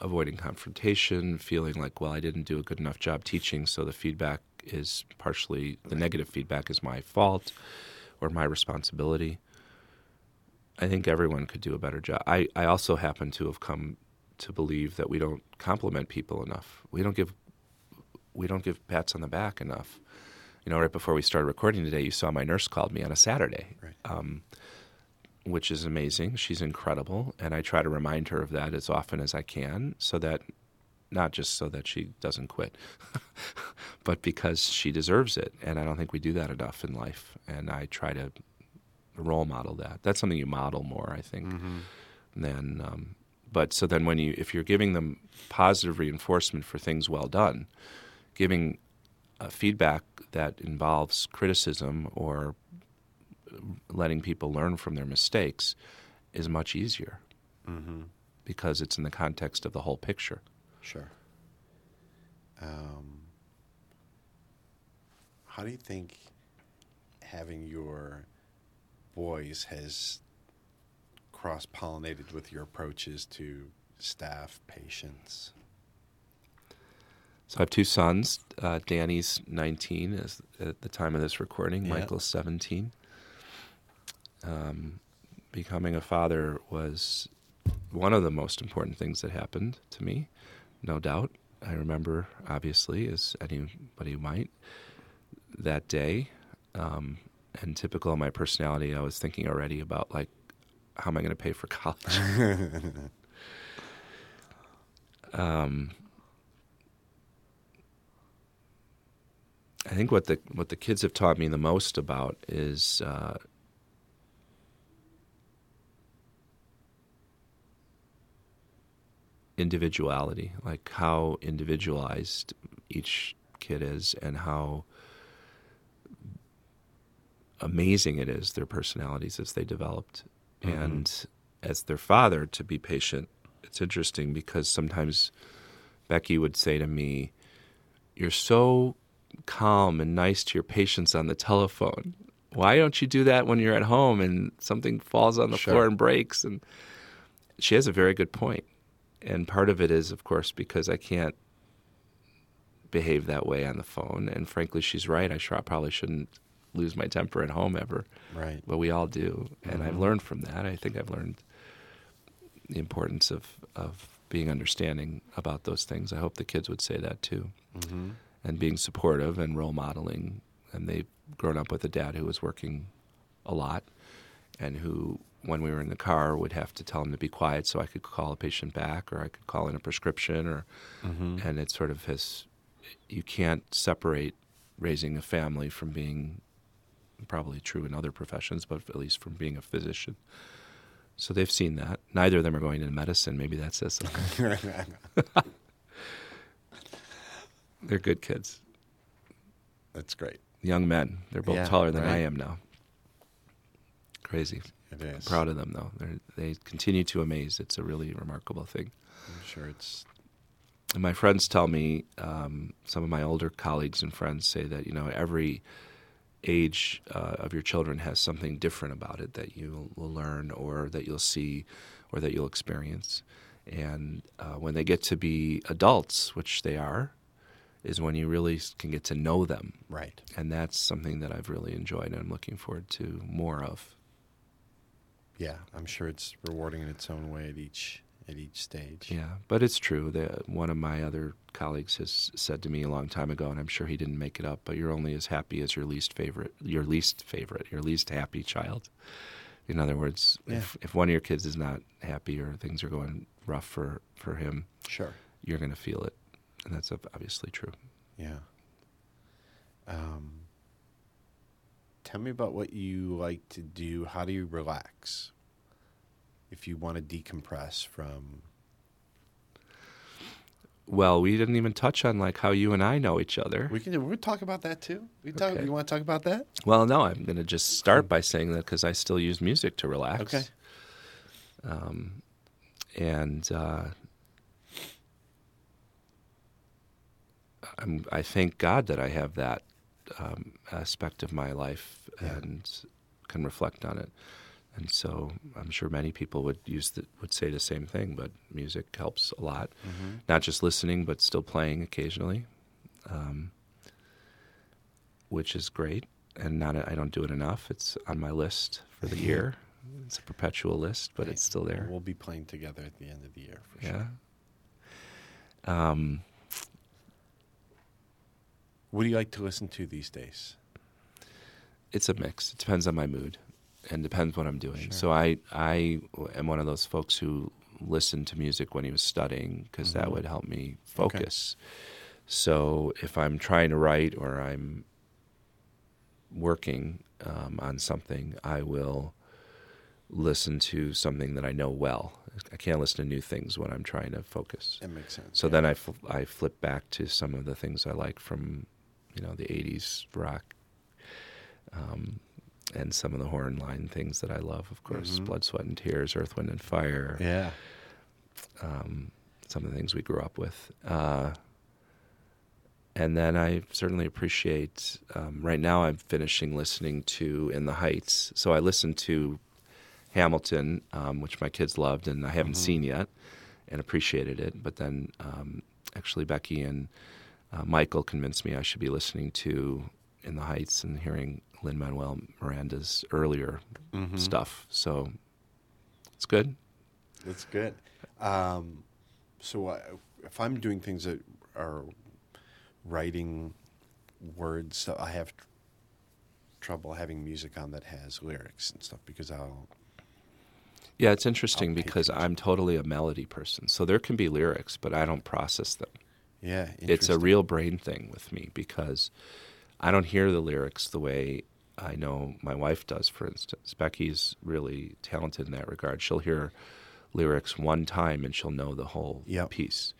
S2: avoiding confrontation, feeling like, well, I didn't do a good enough job teaching, so the feedback is partially the negative feedback is my fault or my responsibility. I think everyone could do a better job. I, I also happen to have come to believe that we don't compliment people enough. We don't give we don't give pats on the back enough. You know, right before we started recording today, you saw my nurse called me on a Saturday
S1: Right.
S2: um, which is amazing. She's incredible, and I try to remind her of that as often as I can, so that not just so that she doesn't quit, but because she deserves it. And I don't think we do that enough in life. And I try to role model that. That's something you model more, I think, than. Um, but so then, when you if you're giving them positive reinforcement for things well done, giving uh, feedback that involves criticism or letting people learn from their mistakes is much easier
S1: Mm-hmm.
S2: because it's in the context of the whole picture.
S1: Sure. Um, how do you think having your boys has cross pollinated with your approaches to staff, patients?
S2: So I have two sons. Uh, Danny's 19 is at the time of this recording.
S1: Yeah.
S2: Michael's 17. Um, becoming a father was one of the most important things that happened to me, no doubt. I remember, obviously, as anybody might, that day. Um, and typical of my personality, I was thinking already about like, how am I going to pay for college? um, I think what the what the kids have taught me the most about is uh, individuality, like how individualized each kid is, and how amazing it is their personalities as they developed, and as their father to be patient. It's interesting because sometimes Becky would say to me, "You're so." Calm and nice to your patients on the telephone. Why don't you do that when you're at home and something falls on the
S1: Sure.
S2: floor and breaks? And she has a very good point. And part of it is, of course, because I can't behave that way on the phone. And frankly, she's right. I probably shouldn't lose my temper at home ever,
S1: right.
S2: but we all do. And I've learned from that. I think I've learned the importance of, of being understanding about those things. I hope the kids would say that too
S1: Mm-hmm.
S2: And being supportive and role modeling. And they've grown up with a dad who was working a lot and who, when we were in the car, would have to tell him to be quiet so I could call a patient back or I could call in a prescription. Or,
S1: Mm-hmm.
S2: And it sort of has, you can't separate raising a family from being probably true in other professions, but at least from being a physician. So they've seen that. Neither of them are going into medicine. Maybe that says something. They're good kids.
S1: That's great.
S2: young men. They're both
S1: Yeah,
S2: taller than I am now. Crazy.
S1: It is.
S2: Proud of them though. They're, they continue to amaze. It's a really remarkable thing.
S1: I'm sure it's.
S2: And my friends tell me, um, some of my older colleagues and friends say that you know every age uh, of your children has something different about it that you will learn or that you'll see or that you'll experience. And uh, when they get to be adults, which they are, is when you really can get to know them.
S1: Right.
S2: And that's something that I've really enjoyed and I'm looking forward to more of.
S1: Yeah, I'm sure it's rewarding in its own way at each at each stage.
S2: Yeah, but it's true that one of my other colleagues has said to me a long time ago, and I'm sure he didn't make it up, but you're only as happy as your least favorite, your least favorite, your least happy child. In other words,
S1: Yeah.
S2: if, if one of your kids is not happy or things are going rough for, for him,
S1: Sure.
S2: you're going to feel it. And that's obviously true.
S1: Yeah. Um, tell me about what you like to do. How do you relax? If you want to decompress from.
S2: Well, we didn't even touch on like how you and I know each other.
S1: We can we talk about that too. We talk.
S2: Okay.
S1: You want to talk about that?
S2: Well, no, I'm going to just start by saying that because I still use music to relax.
S1: Okay.
S2: Um, and uh, I'm, I thank God that I have that um, aspect of my life
S1: Yeah.
S2: and can reflect on it. And so I'm sure many people would use the, would say the same thing, but music helps a lot.
S1: Mm-hmm.
S2: Not just listening, but still playing occasionally, um, which is great. And not I don't do it enough. It's on my list for the year. It's a perpetual list, but it's still there.
S1: We'll be playing together at the end of the year for
S2: Yeah.
S1: sure.
S2: Um,
S1: What do you like to listen to these days?
S2: it's a mix. It depends on my mood, and depends what I'm doing.
S1: Sure.
S2: So I I am one of those folks who listened to music when he was studying because that
S1: Mhm.
S2: would help me focus. So if I'm trying to write or I'm working um, on something, I will listen to something that I know well. I can't listen to new things when I'm trying to focus.
S1: That makes sense.
S2: So
S1: yeah.
S2: then I, fl- I flip back to some of the things I like from, you know, the 80s rock um, and some of the horn line things that I love, of course,
S1: Mhm.
S2: Blood, Sweat, and Tears, Earth, Wind, and Fire,
S1: Yeah.
S2: um, some of the things we grew up with. Uh, and then I certainly appreciate, um, right now I'm finishing listening to In the Heights. So I listened to Hamilton, um, which my kids loved, and I haven't
S1: Mhm.
S2: seen yet and appreciated it. But then um, actually, Becky and uh, Michael convinced me I should be listening to In the Heights and hearing Lin Manuel Miranda's earlier
S1: Mhm.
S2: stuff. So it's good.
S1: It's good. Um, so I, if I'm doing things that are writing words, I have tr- trouble having music on that has lyrics and stuff because I'll.
S2: Yeah, it's interesting
S1: I'll
S2: because. I'm totally a melody person. So there can be lyrics, but I don't process them.
S1: Yeah,
S2: It's a real brain thing with me because I don't hear the lyrics the way I know my wife does, for instance. Becky's really talented in that regard. She'll hear lyrics one time and she'll know the whole
S1: Yep.
S2: piece.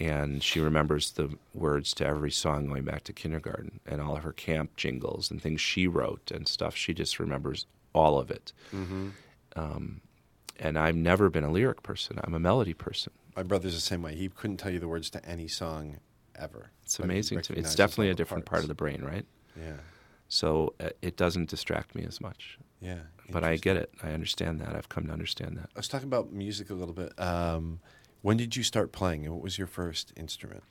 S2: And she remembers the words to every song going back to kindergarten and all of her camp jingles and things she wrote and stuff. She just remembers all of it.
S1: Mhm.
S2: Um, and I've never been a lyric person. I'm a melody person.
S1: My brother's the same way. He couldn't tell you the words to any song ever.
S2: It's amazing to me. It's definitely a different part of the brain, right?
S1: Yeah,
S2: So uh, it doesn't distract me as much.
S1: yeah.
S2: But I get it. I understand that. I've come to understand that.
S1: I was talking about music a little bit. Um, when did you start playing, and what was your first instrument?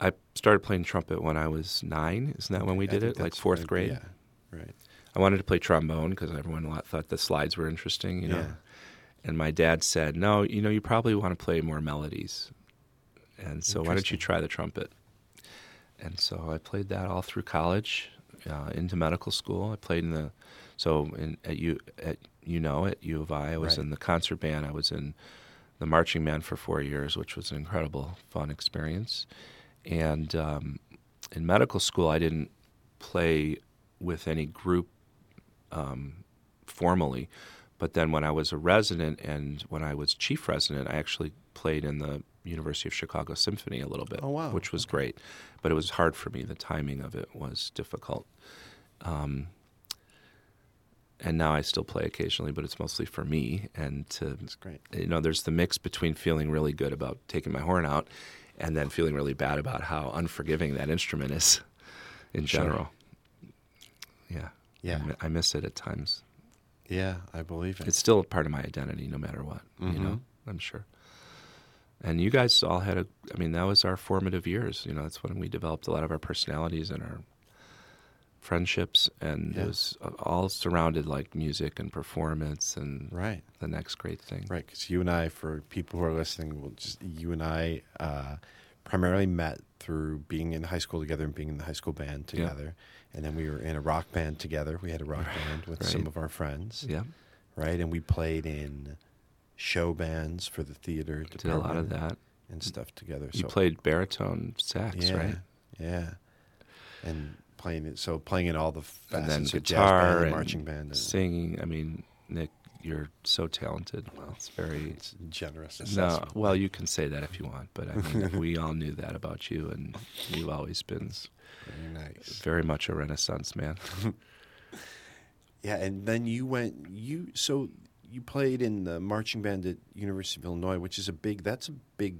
S2: I started playing trumpet when I was nine. Isn't that when we did it? Like fourth grade?
S1: Yeah, right.
S2: I wanted to play trombone because everyone a lot thought the slides were interesting, you know.
S1: Yeah.
S2: And my dad said, "No, you know, you probably want to play more melodies." And so, why don't you try the trumpet? And so I played that all through college, uh, into medical school. I played in the so in, at you at you know at U of I. I was
S1: Right.
S2: in the concert band. I was in the marching band for four years, which was an incredible fun experience. And um, in medical school, I didn't play with any group um, formally. But then when I was a resident and when I was chief resident, I actually played in the University of Chicago Symphony a little bit,
S1: Oh, wow.
S2: which was
S1: Okay.
S2: great. But it was hard for me. The timing of it was difficult. Um, and now I still play occasionally, but it's mostly for me and to
S1: That's great.
S2: you know, there's the mix between feeling really good about taking my horn out and then feeling really bad about how unforgiving that instrument is in
S1: Sure.
S2: general. Yeah,
S1: Yeah.
S2: I, I miss it at times.
S1: Yeah, I believe it.
S2: It's still a part of my identity, no matter what. You
S1: Mhm.
S2: know, I'm sure. And you guys all had a. I mean, that was our formative years. You know, that's when we developed a lot of our personalities and our friendships, and
S1: Yeah.
S2: it was all surrounded like music and performance and
S1: right.
S2: the next great thing.
S1: Right, because you and I, for people who are listening, will just you and I uh, primarily met through being in high school together and being in the high school band together, and then we were in a rock band together. We had a rock band with some of our friends,
S2: Yeah,
S1: right, and we played in show bands for the theater
S2: did a lot of that.
S1: and stuff together.
S2: You
S1: so
S2: played baritone sax,
S1: yeah,
S2: right?
S1: Yeah, and playing it. So playing in all the
S2: And then guitar
S1: band and
S2: and
S1: marching band. And
S2: Singing. I mean, Nick, you're so talented. Well, it's very
S1: it's generous.
S2: No,
S1: assessment.
S2: well, you can say that if you want, but I mean, we all knew that about you, and you've always been
S1: very nice.
S2: very much a Renaissance man.
S1: Yeah, and then you went you so you played in the marching band at University of Illinois, which is a big that's a big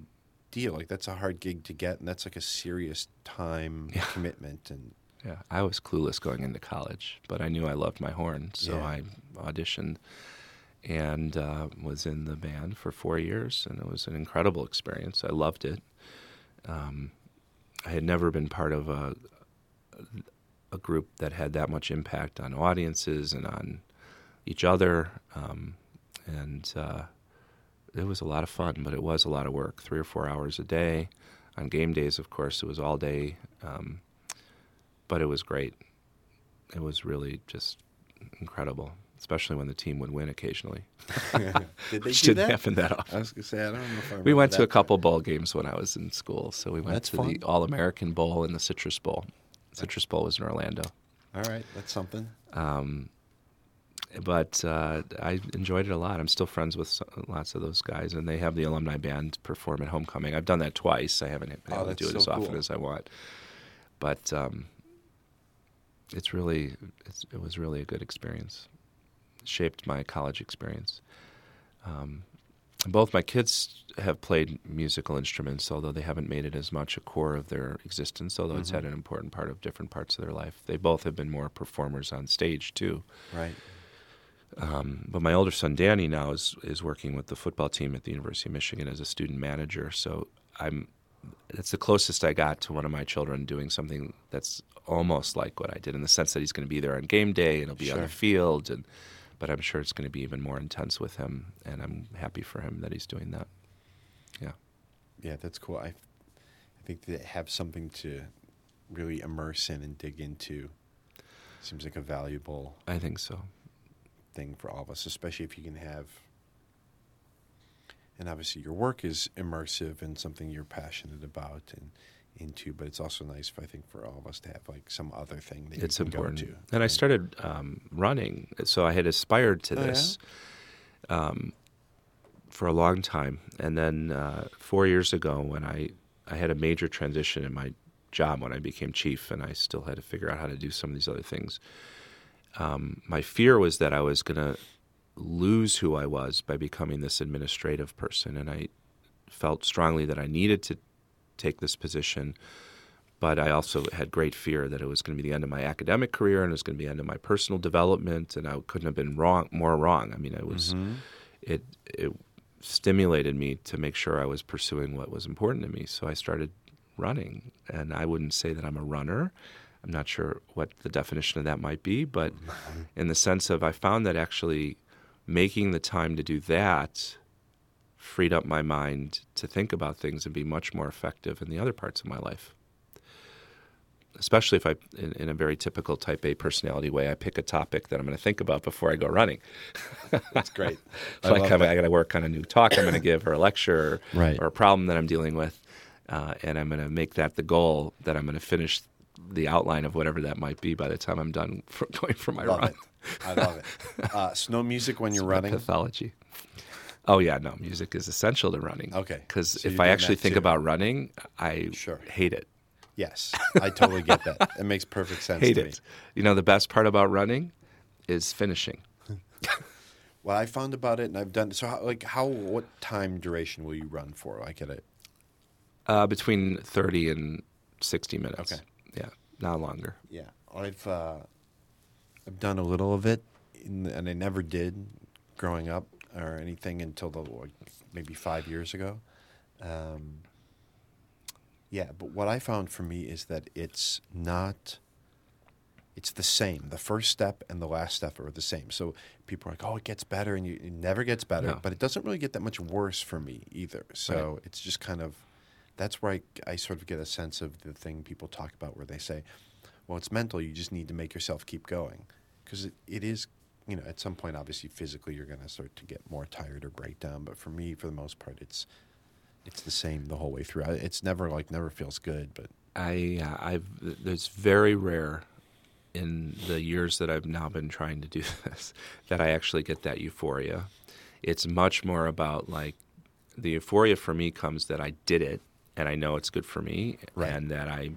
S1: deal. Like that's a hard gig to get and that's like a serious time
S2: Yeah.
S1: commitment and
S2: Yeah, I was clueless going into college, but I knew I loved my horn, so
S1: Yeah.
S2: I auditioned and uh, was in the band for four years, and it was an incredible experience. I loved it. Um, I had never been part of a a group that had that much impact on audiences and on each other, um, and uh, it was a lot of fun. But it was a lot of work, three or four hours a day. On game days, of course, it was all day. Um, but it was great. It was really just incredible, especially when the team would win occasionally.
S1: Did they
S2: Which
S1: do
S2: didn't
S1: that?
S2: happen that often.
S1: I was gonna say I don't know if I
S2: We went to a couple bowl games when I was in school. So we went
S1: That's
S2: to
S1: fun.
S2: the All American Bowl and the Citrus Bowl. Citrus Bowl was in Orlando.
S1: All right, that's something.
S2: Um, but uh, I enjoyed it a lot. I'm still friends with lots of those guys, and they have the alumni band perform at homecoming. I've done that twice. I haven't been
S1: Oh,
S2: able to do it
S1: so
S2: as often as I want, but um, it's really it's, it was really a good experience. Shaped my college experience. Um, both my kids have played musical instruments, although they haven't made it as much a core of their existence. Although it's
S1: Mhm.
S2: had an important part of different parts of their life. They both have been more performers on stage too.
S1: Right.
S2: Um, but my older son Danny now is is working with the football team at the University of Michigan as a student manager. So I'm that's the closest I got to one of my children doing something that's almost like what I did in the sense that he's going to be there on game day and he'll be on the field and but I'm sure it's going to be even more intense with him and I'm happy for him that he's doing that. Yeah.
S1: Yeah, that's cool. I, I think they have something to really immerse in and dig into. Seems like a valuable
S2: I think so.
S1: thing for all of us, especially if you can have. And obviously, your work is immersive and something you're passionate about and into. But it's also nice, I think, for all of us to have like some other thing that
S2: it's
S1: you can
S2: important.
S1: go to.
S2: And I started um, running, so I had aspired to
S1: Oh, yeah?
S2: this um, for a long time. And then uh, four years ago, when I I had a major transition in my job when I became chief, and I still had to figure out how to do some of these other things. Um, my fear was that I was going to lose who I was by becoming this administrative person, and I felt strongly that I needed to take this position but I also had great fear that it was going to be the end of my academic career and it was going to be the end of my personal development, and I couldn't have been wrong more wrong. I mean, it was
S1: Mhm.
S2: it it stimulated me to make sure I was pursuing what was important to me. So I started running, and I wouldn't say that I'm a runner. I'm not sure what the definition of that might be, but in the sense of I found that actually making the time to do that freed up my mind to think about things and be much more effective in the other parts of my life especially if I, in, in a very typical type A personality way, I pick a topic that I'm going to think about before I go running.
S1: That's great. I
S2: like I'm,
S1: that.
S2: I got to work on a new talk I'm going to give, or a lecture, or,
S1: Right.
S2: or a problem that I'm dealing with, uh, and I'm going to make that the goal that I'm going to finish the outline of whatever that might be by the time I'm done for going for my
S1: love
S2: run.
S1: it. I love it. Uh, snow music when you're running.
S2: pathology. Oh yeah, no, music is essential to running.
S1: Okay.
S2: because
S1: So
S2: if I actually think
S1: too.
S2: about running, I
S1: Sure.
S2: hate it.
S1: Yes, I totally get that. It makes perfect sense
S2: hate
S1: to
S2: it. You know, the best part about running is finishing.
S1: me. What I found about it, and I've done so. How, like, how what time duration will you run for? Like at a
S2: Uh, between 30 and 60 minutes.
S1: Okay.
S2: Yeah, not longer.
S1: yeah. I've uh, I've done a little of it, in, and I never did growing up or anything until the like, maybe five years ago. Um, yeah, but what I found for me is that it's not. It's the same. The first step and the last step are the same. So people are like, "Oh, it gets better," and you, it never gets better.
S2: No.
S1: But it doesn't really get that much worse for me either. So it's just kind of that's where I, I sort of get a sense of the thing people talk about where they say, "Well, it's mental. You just need to make yourself keep going," because it, it is. You know, at some point, obviously, physically, you're going to start to get more tired or break down. But for me, for the most part, it's it's the same the whole way through. It's never like never feels good, but
S2: I, uh, I've, it's very rare in the years that I've now been trying to do this that I actually get that euphoria. It's much more about like the euphoria for me comes that I did it and I know it's good for me
S1: Right.
S2: and that I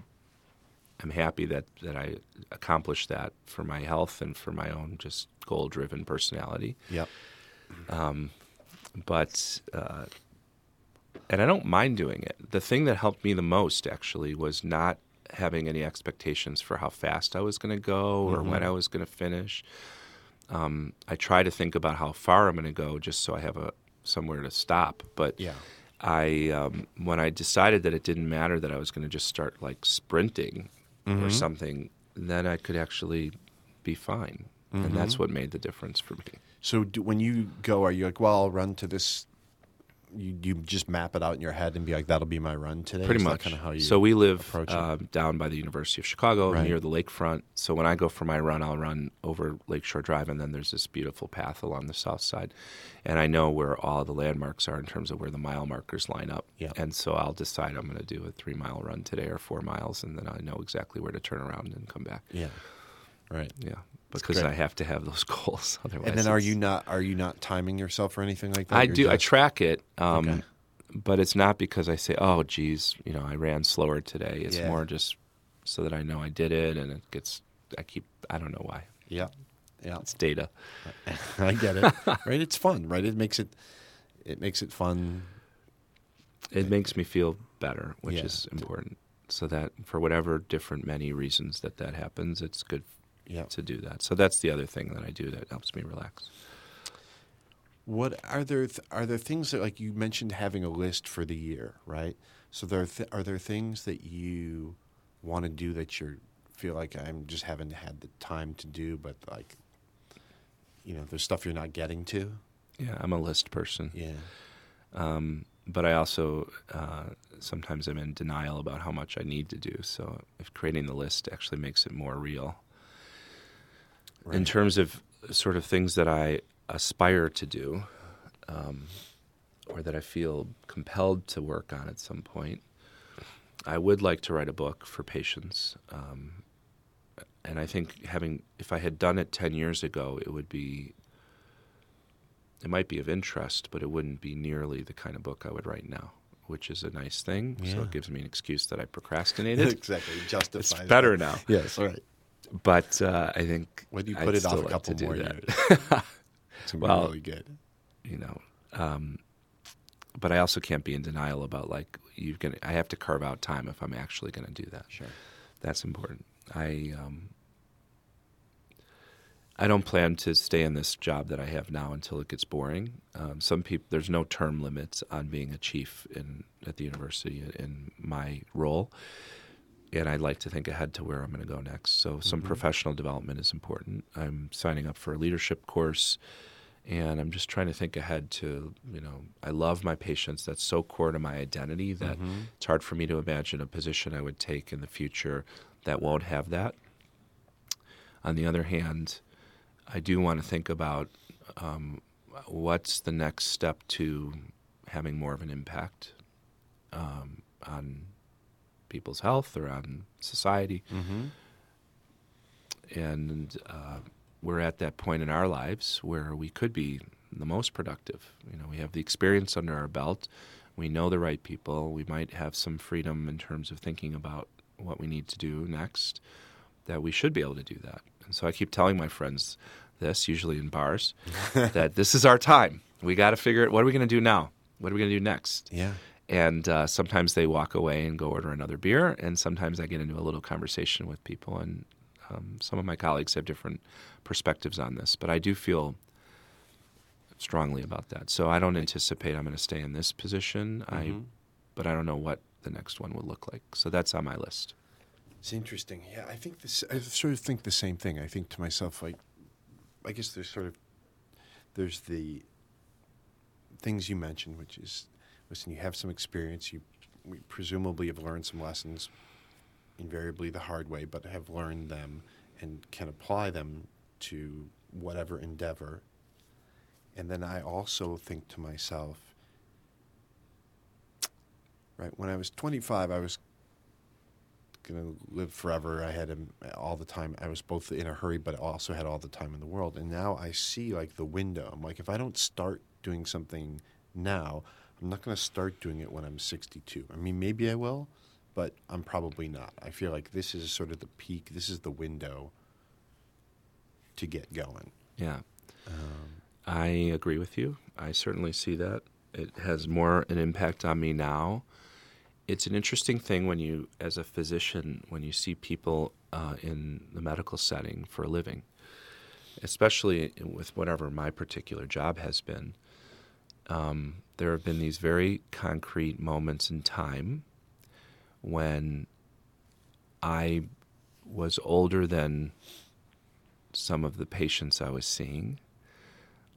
S2: I'm happy that, that I accomplished that for my health and for my own just goal driven personality.
S1: yep,
S2: but uh, and I don't mind doing it. The thing that helped me the most actually was not having any expectations for how fast I was going to go or when I was going to finish. Um, I try to think about how far I'm going to go just so I have a somewhere to stop. But
S1: yeah,
S2: I um, when I decided that it didn't matter that I was going to just start like sprinting or mm-hmm. something, then I could actually be fine, and that's mm-hmm. what made the difference for me.
S1: So do, when you go, are you like, well, I'll run to this? You you just map it out in your head and be like, that'll be my run today.
S2: Pretty
S1: Is
S2: much.
S1: kind of how you.
S2: so we live um, down by the University of Chicago,
S1: Right.
S2: near the lakefront. So when I go for my run, I'll run over Lakeshore Drive, and then there's this beautiful path along the south side, and I know where all the landmarks are in terms of where the mile markers line up.
S1: Yeah.
S2: And so I'll decide I'm going to do a three mile run today or four miles, and then I know exactly where to turn around and come back.
S1: yeah, right.
S2: Yeah, because. I have to have those goals. Otherwise,
S1: And then are you not are you not timing yourself or anything like that?
S2: I
S1: You're
S2: do. I track it, um,
S1: Okay.
S2: but it's not because I say, "Oh, geez, you know, I ran slower today." It's
S1: Yeah.
S2: more just so that I know I did it, and it gets. I keep. I don't know why.
S1: Yeah, yeah.
S2: It's data.
S1: I get it. right? It's fun, right? It makes it it makes it fun.
S2: It makes me feel better, which
S1: Yeah.
S2: is important. So that for whatever different many reasons that that happens, it's good
S1: Yeah.
S2: to do that. So that's the other thing that I do that helps me relax.
S1: What are there th- are there things that like you mentioned having a list for the year, right? So there are, th- are there things that you want to do that you feel like I'm just haven't had the time to do, but like you know, there's stuff you're not getting to.
S2: Yeah, I'm a list person.
S1: Yeah.
S2: Um, but I also uh, sometimes I'm in denial about how much I need to do. So if creating the list actually makes it more real. In terms of sort of things that I aspire to do, um, or that I feel compelled to work on at some point, I would like to write a book for patients. Um, and I think having, if I had done it 10 years ago, it would be it might be of interest, but it wouldn't be nearly the kind of book I would write now, which is a nice thing. So it gives me an excuse that I procrastinated.
S1: exactly. Justify
S2: it's better now.
S1: Yes, all right.
S2: But uh, I think
S1: When you
S2: I'd
S1: put it
S2: still
S1: off a
S2: like
S1: couple
S2: to do
S1: more
S2: that.
S1: years, it's gonna
S2: Well,
S1: really good.
S2: you know. Um, but I also can't be in denial about like you can. I have to carve out time if I'm actually going to do that.
S1: Sure.
S2: That's important. I um, I don't plan to stay in this job that I have now until it gets boring. Um, some people, there's no term limits on being a chief in at the university in my role, and I'd like to think ahead to where I'm going to go next. So some professional development is important. I'm signing up for a leadership course, and I'm just trying to think ahead to you know I love my patients. That's so core to my identity that it's hard for me to imagine a position I would take in the future that won't have that. On the other hand, I do want to think about um, what's the next step to having more of an impact um, on people's health or on society.
S1: Mm-hmm.
S2: And uh, we're at that point in our lives where we could be the most productive. You know, we have the experience under our belt. We know the right people. We might have some freedom in terms of thinking about what we need to do next. That we should be able to do that. And so I keep telling my friends this, usually in bars, that this is our time. We got to figure out what are we going to do now? What are we going to do next?
S1: Yeah.
S2: And uh, sometimes they walk away and go order another beer, and sometimes I get into a little conversation with people, and Um, some of my colleagues have different perspectives on this, but I do feel strongly about that. So I don't anticipate I'm going to stay in this position.
S1: Mm-hmm.
S2: but I don't know what the next one would look like. So that's on my list.
S1: It's interesting. Yeah, I think this. I sort of think the same thing. I think to myself, like, I guess there's sort of there's the things you mentioned, which is, listen, you have some experience. You presumably have learned some lessons, invariably the hard way, but have learned them and can apply them to whatever endeavor. And then I also think to myself, right, when I was 25, I was going to live forever. I had him all the time. I was both in a hurry, but also had all the time in the world. And now I see like the window. I'm like, if I don't start doing something now, I'm not going to start doing it when I'm 62. I mean, maybe I will, but I'm probably not. I feel like this is sort of the peak. This is the window to get going.
S2: Yeah. I agree with you. I certainly see that. It has more an impact on me now. It's an interesting thing when you, as a physician, when you see people uh, in the medical setting for a living, especially with whatever my particular job has been. Um, there have been these very concrete moments in time when I was older than some of the patients I was seeing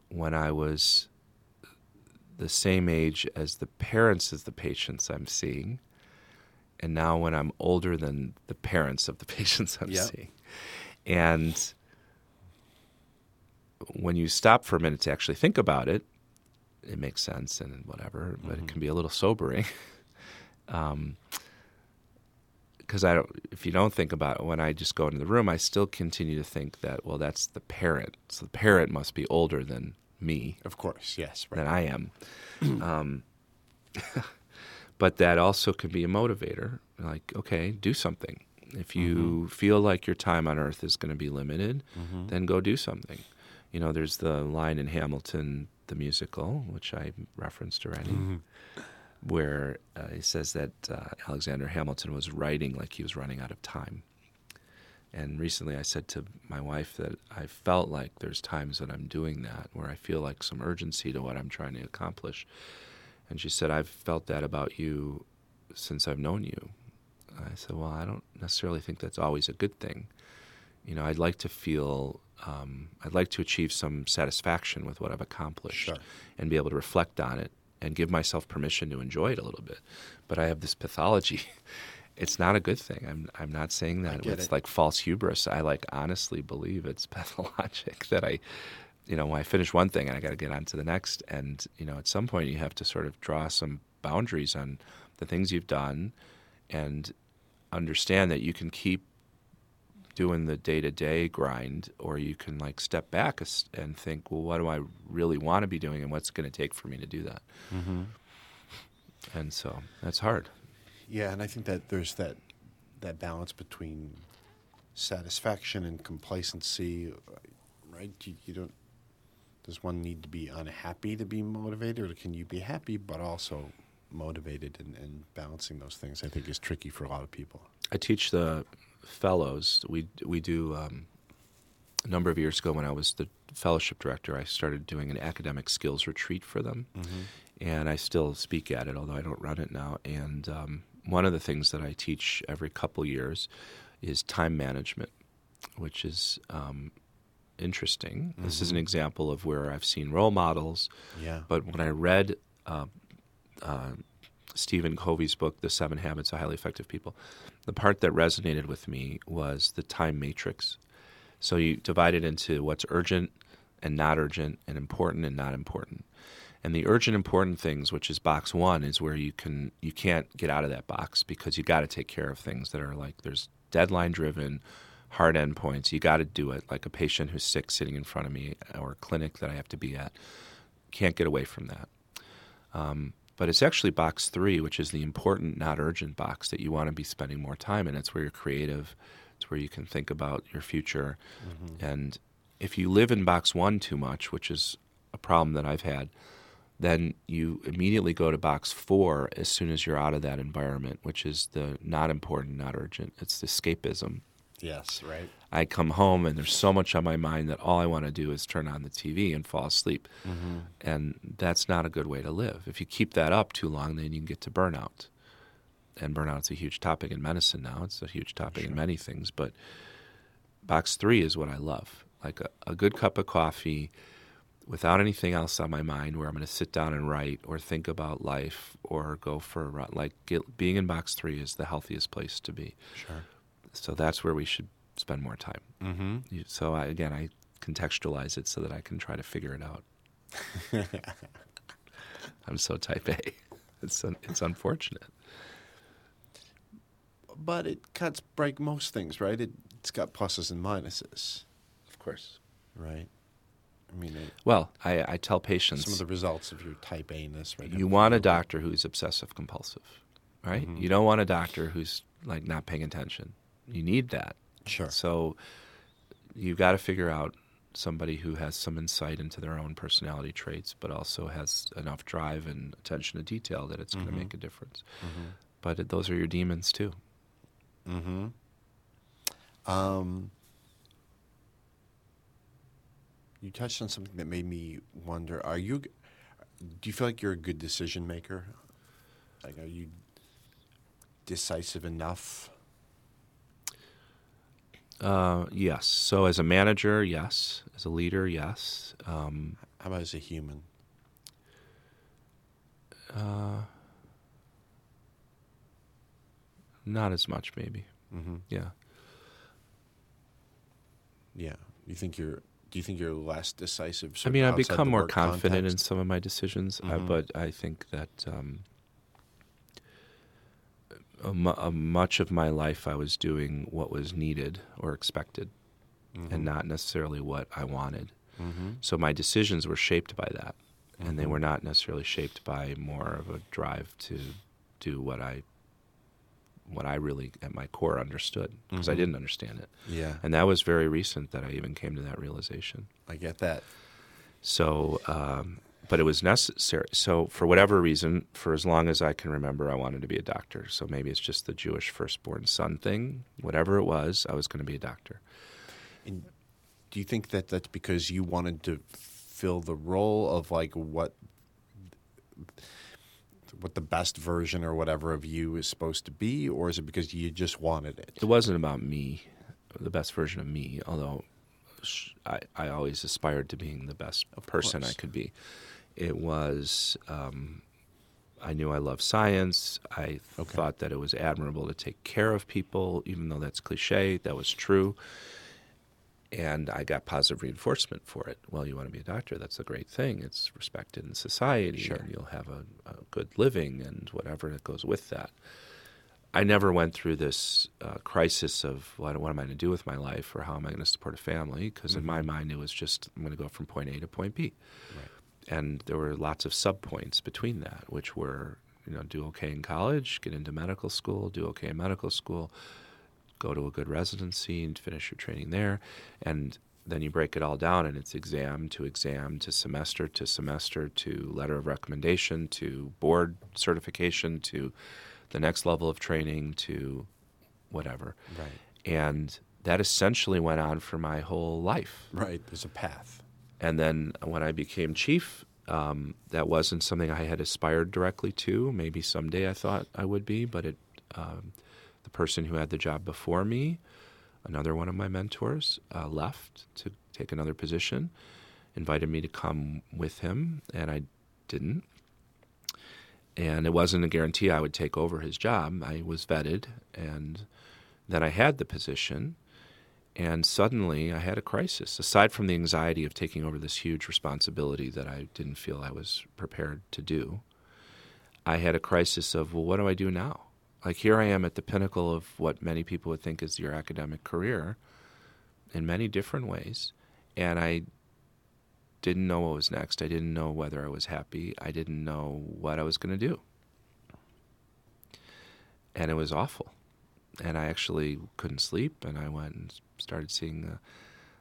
S2: when I was the same age as the parents as the patients I'm seeing, and now when I'm older than the parents of the patients I'm
S1: Yep.
S2: seeing. And when you stop for a minute to actually think about it, it makes sense and whatever, but it can be a little sobering. um, because I don't, if you don't think about it, when I just go into the room, I still continue to think that, well, that's the parent. So the parent must be older than me,
S1: Of course, yes. Right.
S2: than I am. um, but that also can be a motivator. Like, okay, do something. If you feel like your time on earth is going to be limited, then go do something. You know, there's the line in Hamilton, the musical, which I referenced already where uh, he says that uh, Alexander Hamilton was writing like he was running out of time. And recently I said to my wife that I felt like there's times that I'm doing that where I feel like some urgency to what I'm trying to accomplish. And she said, I've felt that about you since I've known you. I said, Well, I don't necessarily think that's always a good thing. You know, I'd like to feel, um, I'd like to achieve some satisfaction with what I've accomplished
S1: Sure.
S2: and be able to reflect on it and give myself permission to enjoy it a little bit. But I have this pathology. It's not a good thing. I'm I'm not saying that it's
S1: it.
S2: like false hubris. I like honestly believe it's pathologic that I you know, when I finish one thing and I got to get on to the next and you know, at some point you have to sort of draw some boundaries on the things you've done and understand that you can keep doing the day-to-day grind or you can like step back and think well what do i really want to be doing and what's going to take for me to do that mm-hmm. and so that's hard
S1: Yeah, and I think that there's that that balance between satisfaction and complacency, right? You, you don't. Does one need to be unhappy to be motivated, or can you be happy but also motivated? And, and balancing those things, I think, is tricky for a lot of people.
S2: i teach the fellows we we do um, a number of years ago when i was the fellowship director i started doing an academic skills retreat for them and I still speak at it, although I don't run it now. And um, one of the things that I teach every couple years is time management, which is um, interesting. This is an example of where I've seen role models,
S1: Yeah.
S2: but when I read uh, uh, Stephen Covey's book, The Seven Habits of Highly Effective People, the part that resonated with me was the time matrix. So you divide it into what's urgent and not urgent, and important and not important. And the urgent important things, which is box one, is where you can you can't get out of that box because you got to take care of things that are like there's deadline driven, hard endpoints. You got to do it. Like a patient who's sick sitting in front of me, or a clinic that I have to be at, can't get away from that. Um, but it's actually box three, which is the important, not urgent box that you want to be spending more time in. It's where you're creative. It's where you can think about your future. Mm-hmm. And if you live in box one too much, which is a problem that I've had, then you immediately go to box four as soon as you're out of that environment, which is the not important, not urgent. It's the escapism.
S1: Yes. Right.
S2: I come home and there's so much on my mind that all I want to do is turn on the TV and fall asleep.
S1: Mm-hmm.
S2: And that's not a good way to live. If you keep that up too long, then you can get to burnout. And burnout's a huge topic in medicine now. It's a huge topic in many things, but box three is what I love. Like a, a good cup of coffee without anything else on my mind where I'm going to sit down and write or think about life or go for a run. Like get, being in box three is the healthiest place to be.
S1: Sure.
S2: So that's where we should spend more time.
S1: Mm-hmm.
S2: So I, again, I contextualize it so that I can try to figure it out. I'm so type A. It's un- it's unfortunate.
S1: But it cuts break most things, right? It, it's got pluses and minuses,
S2: Of course.
S1: right? I mean, it,
S2: Well, I, I tell patients
S1: some of the results of your type A-ness, right?
S2: you want a doctor who's obsessive compulsive, right?
S1: Mhm.
S2: You don't want a doctor who's like not paying attention. You need that.
S1: Sure.
S2: So you've got to figure out somebody who has some insight into their own personality traits, but also has enough drive and attention to detail that it's going
S1: Mhm.
S2: to make a difference.
S1: Mm-hmm.
S2: But it, those are your demons too.
S1: Mm-hmm. Um, you touched on something that made me wonder: Are you? Do you feel like you're a good decision maker? Like, are you decisive enough?
S2: Uh, yes. So as a manager, yes. As a leader, yes. Um,
S1: How about as a human?
S2: uh, not as much, maybe.
S1: Mm-hmm.
S2: Yeah.
S1: Yeah. You think you're? Do you think you're less decisive?
S2: I mean, I've become more confident in some of my decisions, uh,
S1: Mhm.
S2: but I think that um, a mu- a much of my life I was doing what was needed or expected,
S1: Mhm.
S2: and not necessarily what I wanted.
S1: Mhm.
S2: So my decisions were shaped by that, and they
S1: Mhm.
S2: were not necessarily shaped by more of a drive to do what I what I really at my core understood because I
S1: Mhm.
S2: didn't understand it.
S1: Yeah,
S2: And that was very recent that I even came to that realization.
S1: I get that.
S2: So, um, but it was necessary. So, for whatever reason, for as long as I can remember, I wanted to be a doctor. So maybe it's just the Jewish firstborn son thing. Whatever it was, I was going to be a doctor.
S1: And do you think that that's because you wanted to fill the role of like what what the best version or whatever of you is supposed to be, or is it because you just wanted it?
S2: It wasn't about me, the best version of me, although I, I always aspired to being the best
S1: Of
S2: person I could be. It was, um, I knew I loved science. I
S1: Okay.
S2: thought that it was admirable to take care of people, even though that's cliche, that was true. And I got positive reinforcement for it. Well, you want to be a doctor, that's a great thing. It's respected in society,
S1: Sure.
S2: and you'll have a, a good living and whatever that goes with that. I never went through this uh, crisis of what, what am I going to do with my life or how am I going to support a family? Because in my mind, it was just I'm going to go from point A to point B.
S1: Right.
S2: And there were lots of subpoints between that, which were, you know, do okay in college, get into medical school, do okay in medical school, go to a good residency and finish your training there. And then you break it all down and it's exam to exam to semester to semester to letter of recommendation to board certification to the next level of training to whatever.
S1: Right.
S2: And that essentially went on for my whole life.
S1: Right. There's a path.
S2: And then when I became chief, um, that wasn't something I had aspired directly to. Maybe someday I thought I would be, but it, um, the person who had the job before me, another one of my mentors, uh, left to take another position, invited me to come with him, and I didn't. And it wasn't a guarantee I would take over his job. I was vetted, and then I had the position. And suddenly I had a crisis. Aside from the anxiety of taking over this huge responsibility that I didn't feel I was prepared to do, I had a crisis of, well, what do I do now? Like, here I am at the pinnacle of what many people would think is your academic career in many different ways. And I didn't know what was next. I didn't know whether I was happy. I didn't know what I was going to do. And it was awful and I actually couldn't sleep. And I went and started seeing. Uh,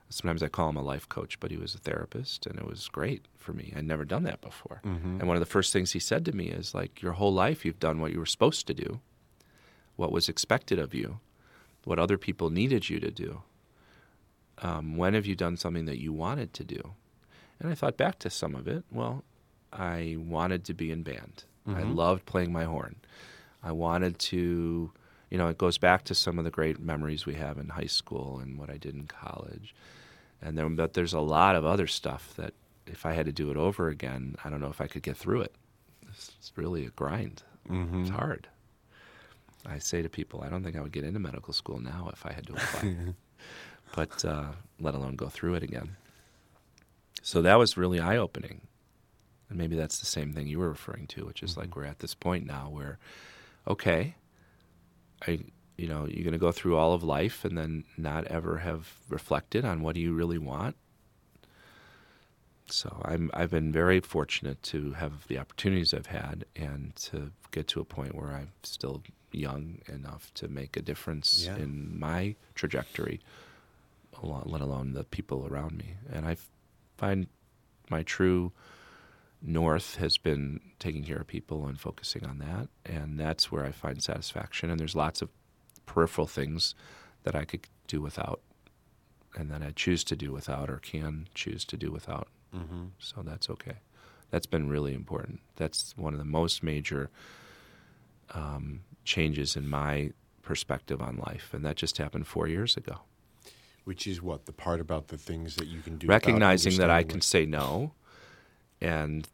S2: sometimes I call him a life coach, but he was a therapist, and it was great for me. I'd never done that before.
S1: Mm-hmm.
S2: And one of the first things he said to me is like, "Your whole life, you've done what you were supposed to do, what was expected of you, what other people needed you to do, um, when have you done something that you wanted to do? And I thought back to some of it. Well, I wanted to be in band. I
S1: Mhm.
S2: loved playing my horn. I wanted to, you know, it goes back to some of the great memories we have in high school and what I did in college. And then, but there's a lot of other stuff that if I had to do it over again, I don't know if I could get through it. It's, it's really a grind.
S1: Mm-hmm.
S2: It's hard. I say to people, I don't think I would get into medical school now if I had to apply, but uh, let alone go through it again. So that was really eye opening. And maybe that's the same thing you were referring to, which is like we're at this point now where, okay, I, you know, you're going to go through all of life and then not ever have reflected on what do you really want. So I'm I've been very fortunate to have the opportunities I've had and to get to a point where I'm still young enough to make a difference
S1: Yeah.
S2: in my trajectory, a lot- let alone the people around me. And I find my true north has been taking care of people and focusing on that, and that's where I find satisfaction. And there's lots of peripheral things that I could do without, and that I choose to do without, or can choose to do without.
S1: Mm-hmm.
S2: So that's okay. That's been really important. That's one of the most major um, changes in my perspective on life, and that just happened four years ago.
S1: Which is what the part about the things that you can do.
S2: Recognizing that I can say no, and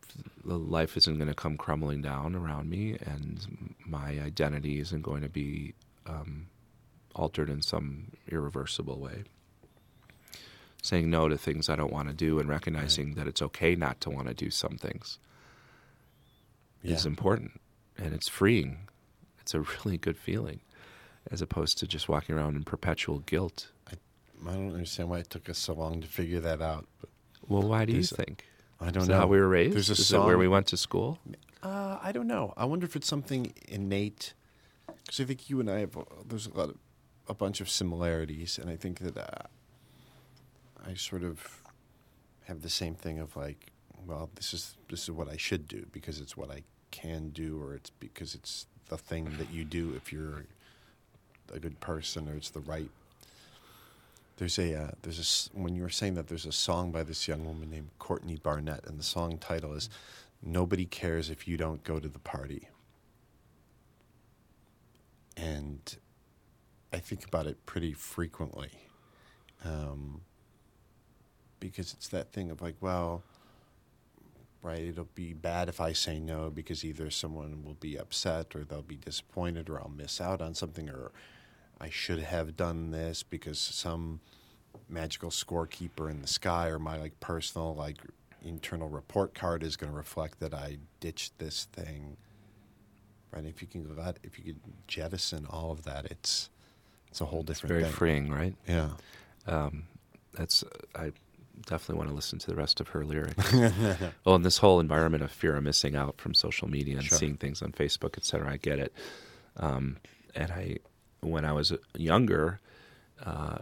S2: the life isn't going to come crumbling down around me, and my identity isn't going to be um, altered in some irreversible way. Saying no to things I don't want to do, and recognizing that it's okay not to want to do some things.
S1: Yeah.
S2: is important and it's freeing. It's a really good feeling as opposed to just walking around in perpetual guilt.
S1: I don't understand why it took us so long to figure that out. But
S2: Well, why do you think?
S1: I don't
S2: Is
S1: know.
S2: that how we were raised?
S1: There's a
S2: Is
S1: song.
S2: where we went to school?
S1: Uh, I don't know. I wonder if it's something innate. Because I think you and I have, there's a lot of, a bunch of similarities. And I think that uh, I sort of have the same thing of like, well, this is, this is what I should do because it's what I can do or it's because it's the thing that you do if you're a good person or it's the right. There's a, uh, there's a, when you were saying that there's a song by this young woman named Courtney Barnett and the song title is Nobody Cares If You Don't Go to the Party. And I think about it pretty frequently. Um, because it's that thing of like, well, right, it'll be bad if I say no because either someone will be upset or they'll be disappointed or I'll miss out on something or I should have done this because some magical scorekeeper in the sky or my like personal like internal report card is going to reflect that I ditched this thing. Right? If you can let, if you could jettison all of that, it's it's a whole
S2: It's
S1: different
S2: very
S1: thing.
S2: freeing, right?
S1: Yeah.
S2: Um, that's I definitely want to listen to the rest of her lyrics. well, in this whole environment of fear of missing out from social media and
S1: Sure.
S2: seeing things on Facebook, et cetera, I get it. Um, and I, when I was younger, uh,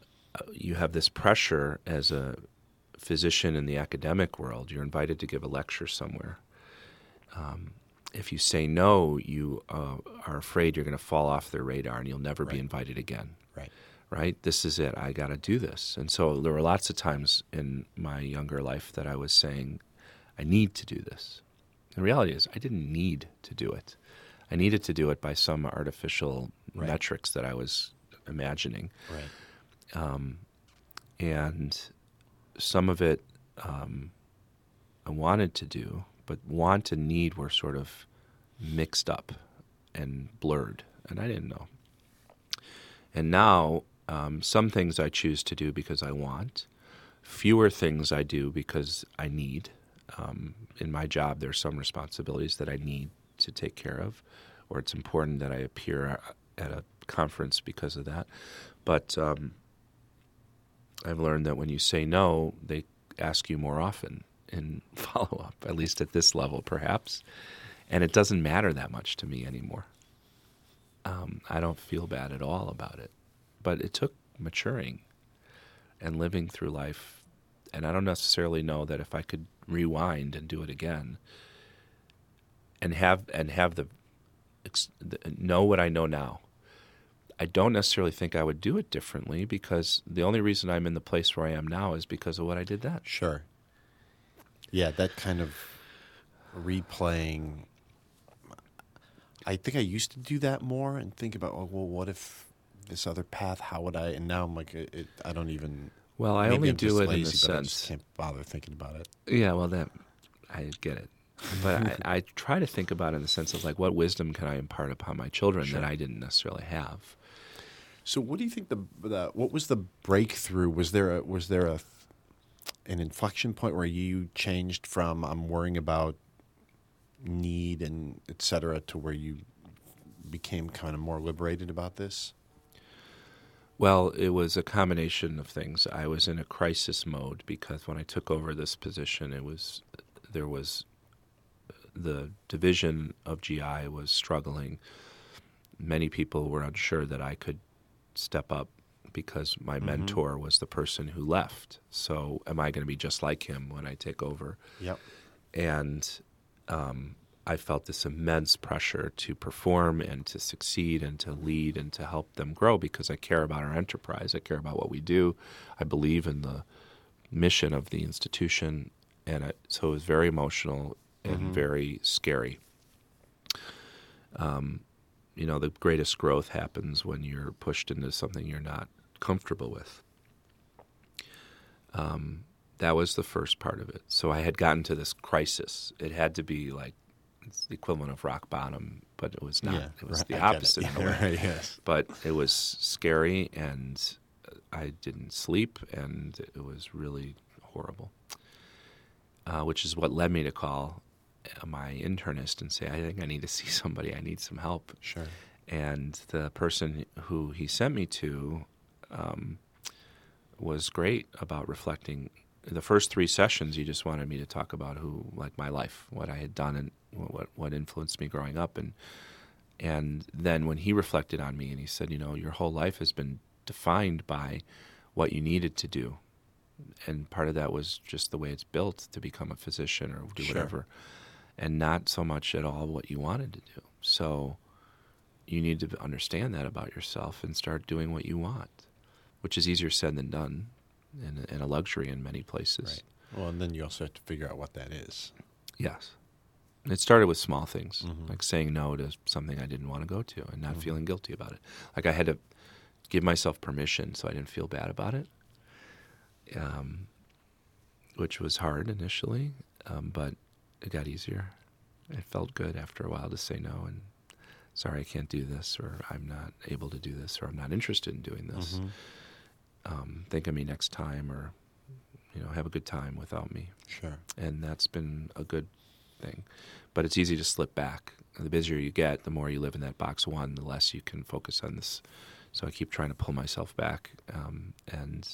S2: you have this pressure as a physician in the academic world. You're invited to give a lecture somewhere. Um, if you say no, you uh, are afraid you're going to fall off their radar and you'll never be invited again
S1: right.
S2: right? This is it. I got to do this. And so there were lots of times in my younger life that I was saying, I need to do this. The reality is, I didn't need to do it. I needed to do it by some artificial
S1: Right.
S2: metrics that I was imagining.
S1: Right.
S2: Um, and some of it um, I wanted to do, but want and need were sort of mixed up and blurred, and I didn't know. And now, um, some things I choose to do because I want, fewer things I do because I need. Um, in my job, there are some responsibilities that I need to take care of, or it's important that I appear at a conference because of that. But um, I've learned that when you say no, they ask you more often in follow up, at least at this level, perhaps. And it doesn't matter that much to me anymore. Um, I don't feel bad at all about it. But it took maturing and living through life. And I don't necessarily know that if I could rewind and do it again and have and have the, the know what I know now, I don't necessarily think I would do it differently because the only reason I'm in the place where I am now is because of what I did then.
S1: Sure. Yeah, that kind of replaying. I think I used to do that more and think about, oh, well, what if this other path? How would I? And now I'm like, it, it, I don't even.
S2: Well, I only
S1: I'm
S2: do it in the
S1: lazy, but I just
S2: sense.
S1: can't bother thinking about it.
S2: Yeah, well, that I get it, but I, I try to think about it in the sense of like, what wisdom can I impart upon my children that I didn't necessarily have?
S1: So, what do you think the, the what was the breakthrough? Was there a was there a an inflection point where you changed from I'm worrying about need and et cetera to where you became kind of more liberated about this?
S2: Well, it was a combination of things. I was in a crisis mode because when I took over this position, it was there was the division of GI was struggling. Many people were unsure that I could step up because my mentor was the person who left. So, am I going to be just like him when I take over?
S1: Yep.
S2: and um, I felt this immense pressure to perform and to succeed and to lead and to help them grow because I care about our enterprise. I care about what we do. I believe in the mission of the institution, and I, so it was very emotional and very scary. Um, you know, the greatest growth happens when you're pushed into something you're not comfortable with. Um, that was the first part of it. So I had gotten to this crisis. It had to be like it's the equivalent of rock bottom, but it was not.
S1: Yeah,
S2: it was
S1: right,
S2: the
S1: I get it.
S2: opposite. in a
S1: Yeah,
S2: way.
S1: right, yes.
S2: But it was scary, and I didn't sleep, and it was really horrible. Uh, which is what led me to call uh, my internist and say, "I think I need to see somebody. I need some help."
S1: Sure.
S2: and the person who he sent me to um, was great about reflecting. The first three sessions, he just wanted me to talk about who, like my life, what I had done, and what what influenced me growing up, and and then when he reflected on me and he said, you know, your whole life has been defined by what you needed to do, and part of that was just the way it's built to become a physician or do
S1: Sure.
S2: whatever, and not so much at all what you wanted to do. So you need to understand that about yourself and start doing what you want, which is easier said than done, and, and a luxury in many places.
S1: Right. Well, and then you also have to figure out what that is.
S2: Yes. It started with small things,
S1: Mhm.
S2: like saying no to something I didn't want to go to and not feeling guilty about it. Like I had to give myself permission so I didn't feel bad about it, um, which was hard initially, um, but it got easier. It felt good after a while to say no and sorry, I can't do this, or I'm not able to do this, or I'm not interested in doing this.
S1: Mhm.
S2: Um, think of me next time, or you know, have a good time without me
S1: Sure.
S2: and that's been a good thing. But it's easy to slip back. The busier you get, the more you live in that box one, the less you can focus on this. So I keep trying to pull myself back um, and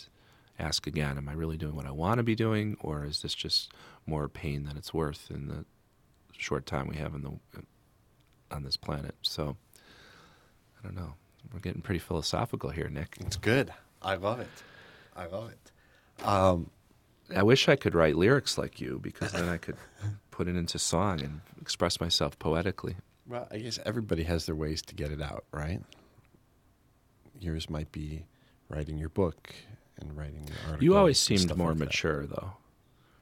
S2: ask again: Am I really doing what I want to be doing, or is this just more pain than it's worth in the short time we have in the on this planet? So I don't know. We're getting pretty philosophical here, Nick.
S1: It's good. I love it. I love it. Um,
S2: I wish I could write lyrics like you because then I could put it into song and express myself poetically.
S1: well, I guess everybody has their ways to get it out, right? Yours might be writing your book and writing the article.
S2: You always seemed more
S1: like that.
S2: mature, though,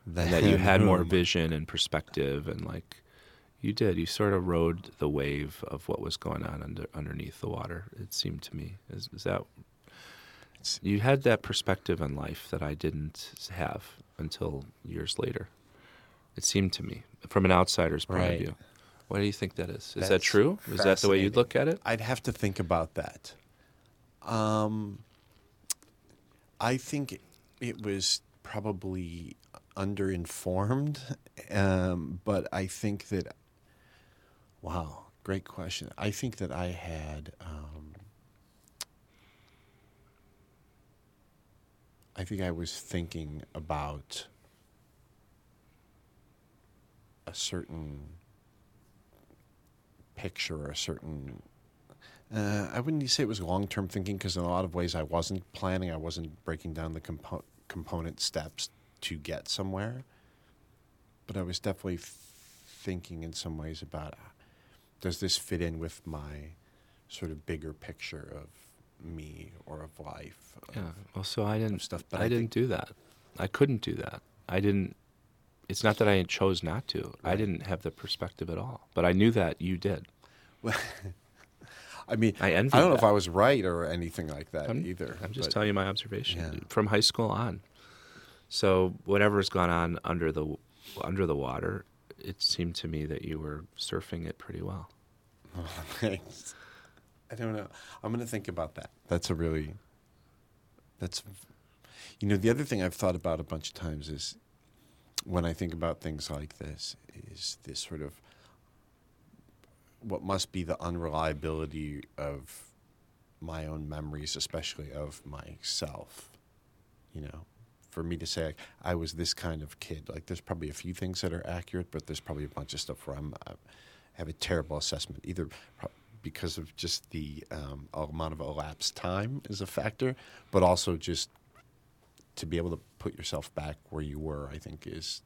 S1: Than
S2: and that you had more vision and perspective, and like you did, you sort of rode the wave of what was going on under, underneath the water. It seemed to me is, is that you had that perspective on life that I didn't have until years later. It seemed to me, from an outsider's point
S1: Right.
S2: of view. What do you think that is? Is that true? Is that the way you'd look at it?
S1: I'd have to think about that. Um, I think it was probably underinformed, um, but I think that, wow, great question. I think that I had, um, I think I was thinking about a certain picture or a certain uh, I wouldn't say it was long term thinking because in a lot of ways I wasn't planning. I wasn't breaking down the compo- component steps to get somewhere. But I was definitely thinking in some ways about uh, does this fit in with my sort of bigger picture of me or of life. Of,
S2: Yeah. Well, so I didn't.
S1: stuff, but
S2: I,
S1: I
S2: didn't do that. I couldn't do that. I didn't. It's not that I chose not to. I didn't have the perspective at all. But I knew that you did.
S1: I mean,
S2: I envy
S1: I don't know if. I was right or anything like that
S2: I'm,
S1: either.
S2: I'm just
S1: but-
S2: telling you my observation
S1: Yeah.
S2: from high school on. So whatever's gone on under the under the water, it seemed to me that you were surfing it pretty well.
S1: Oh, thanks. I don't know. I'm going to think about that. That's a really. That's. You know, the other thing I've thought about a bunch of times is when I think about things like this, is this sort of what must be the unreliability of my own memories, especially of myself. You know, for me to say like, I was this kind of kid, like there's probably a few things that are accurate, but there's probably a bunch of stuff where I'm I have a terrible assessment, either because of just the um, amount of elapsed time is a factor, but also just to be able to put yourself back where you were, I think is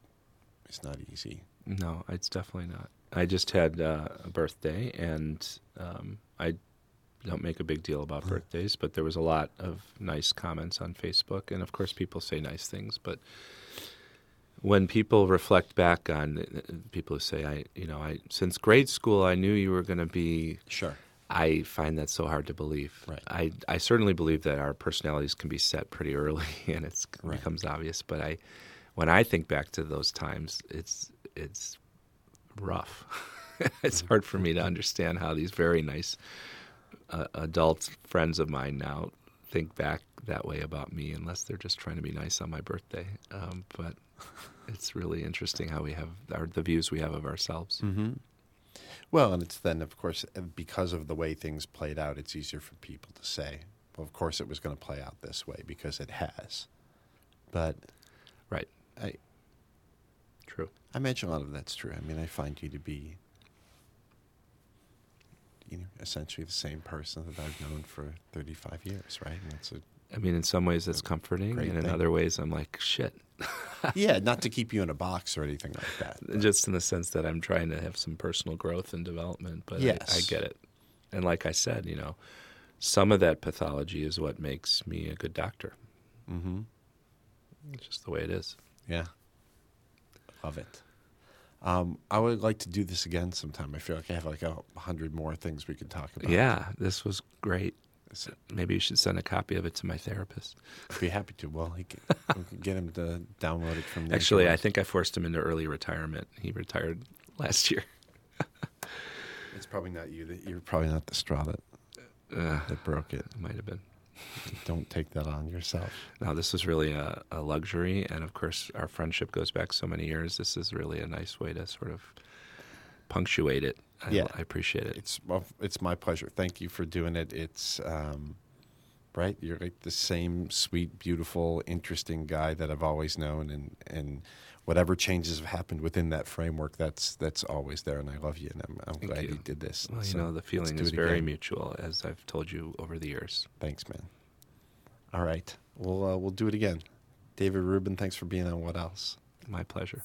S1: is not easy.
S2: No, it's definitely not. I just had uh, a birthday, and um, I don't make a big deal about birthdays, but there was a lot of nice comments on Facebook, and of course, people say nice things. But when people reflect back on uh, people who say, "I, you know, I since grade school, I knew you were going to be,"
S1: Sure.
S2: I find that so hard to believe.
S1: Right.
S2: I, I certainly believe that our personalities can be set pretty early, and it
S1: Right.
S2: becomes obvious. But I, when I think back to those times, it's it's rough. it's hard for me to understand how these very nice uh, adult friends of mine now think back that way about me, unless they're just trying to be nice on my birthday. Um, but it's really interesting how we have our, the views we have of ourselves.
S1: Mm-hmm. Well, and it's then, of course, uh, because of the way things played out, it's easier for people to say, well, of course it was going to play out this way because it has. But
S2: Right.
S1: I,
S2: True.
S1: I imagine a lot of that's true. I mean, I find you to be, you know, essentially the same person that I've known for 35 years, right? And that's a,
S2: I mean, in some ways that's comforting, and in
S1: thing.
S2: other ways I'm like, shit.
S1: yeah, not to keep you in a box or anything like that. but-
S2: Just in the sense that I'm trying to have some personal growth and development, but I, I get it. And like I said, you know, some of that pathology is what makes me a good doctor.
S1: mm-hmm.
S2: It's just the way it is.
S1: Yeah. Love it. Um, I would like to do this again sometime. I feel like I have like a hundred more things we could talk about.
S2: Yeah, this was great. Maybe you should send a copy of it to my therapist.
S1: I'd be happy to. Well, he can, we can get him to download it from the
S2: Actually, I think I forced him into early retirement. He retired last year.
S1: it's probably not you. That you're probably not the straw that,
S2: Uh,
S1: that broke it.
S2: it might have been.
S1: Don't take that on yourself.
S2: No, this is really a, a luxury, and of course, our friendship goes back so many years. This is really a nice way to sort of punctuate it. I,
S1: Yeah.
S2: I appreciate it.
S1: It's well, it's my pleasure. Thank you for doing it. It's um, right. You're like the same sweet, beautiful, interesting guy that I've always known, and and whatever changes have happened within that framework, that's that's always there, and I love you, and I'm, I'm glad
S2: you.
S1: you. did this.
S2: Well, you
S1: So
S2: know, the feeling is very
S1: again.
S2: mutual, as I've told you over the years.
S1: Thanks, man. All right, we'll uh, we'll do it again. David Rubin, thanks for being on. What else?
S2: My pleasure.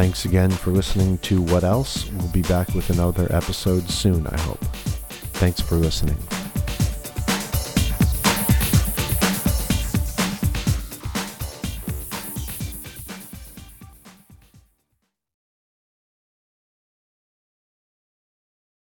S1: Thanks again for listening to What Else. We'll be back with another episode soon, I hope. Thanks for listening.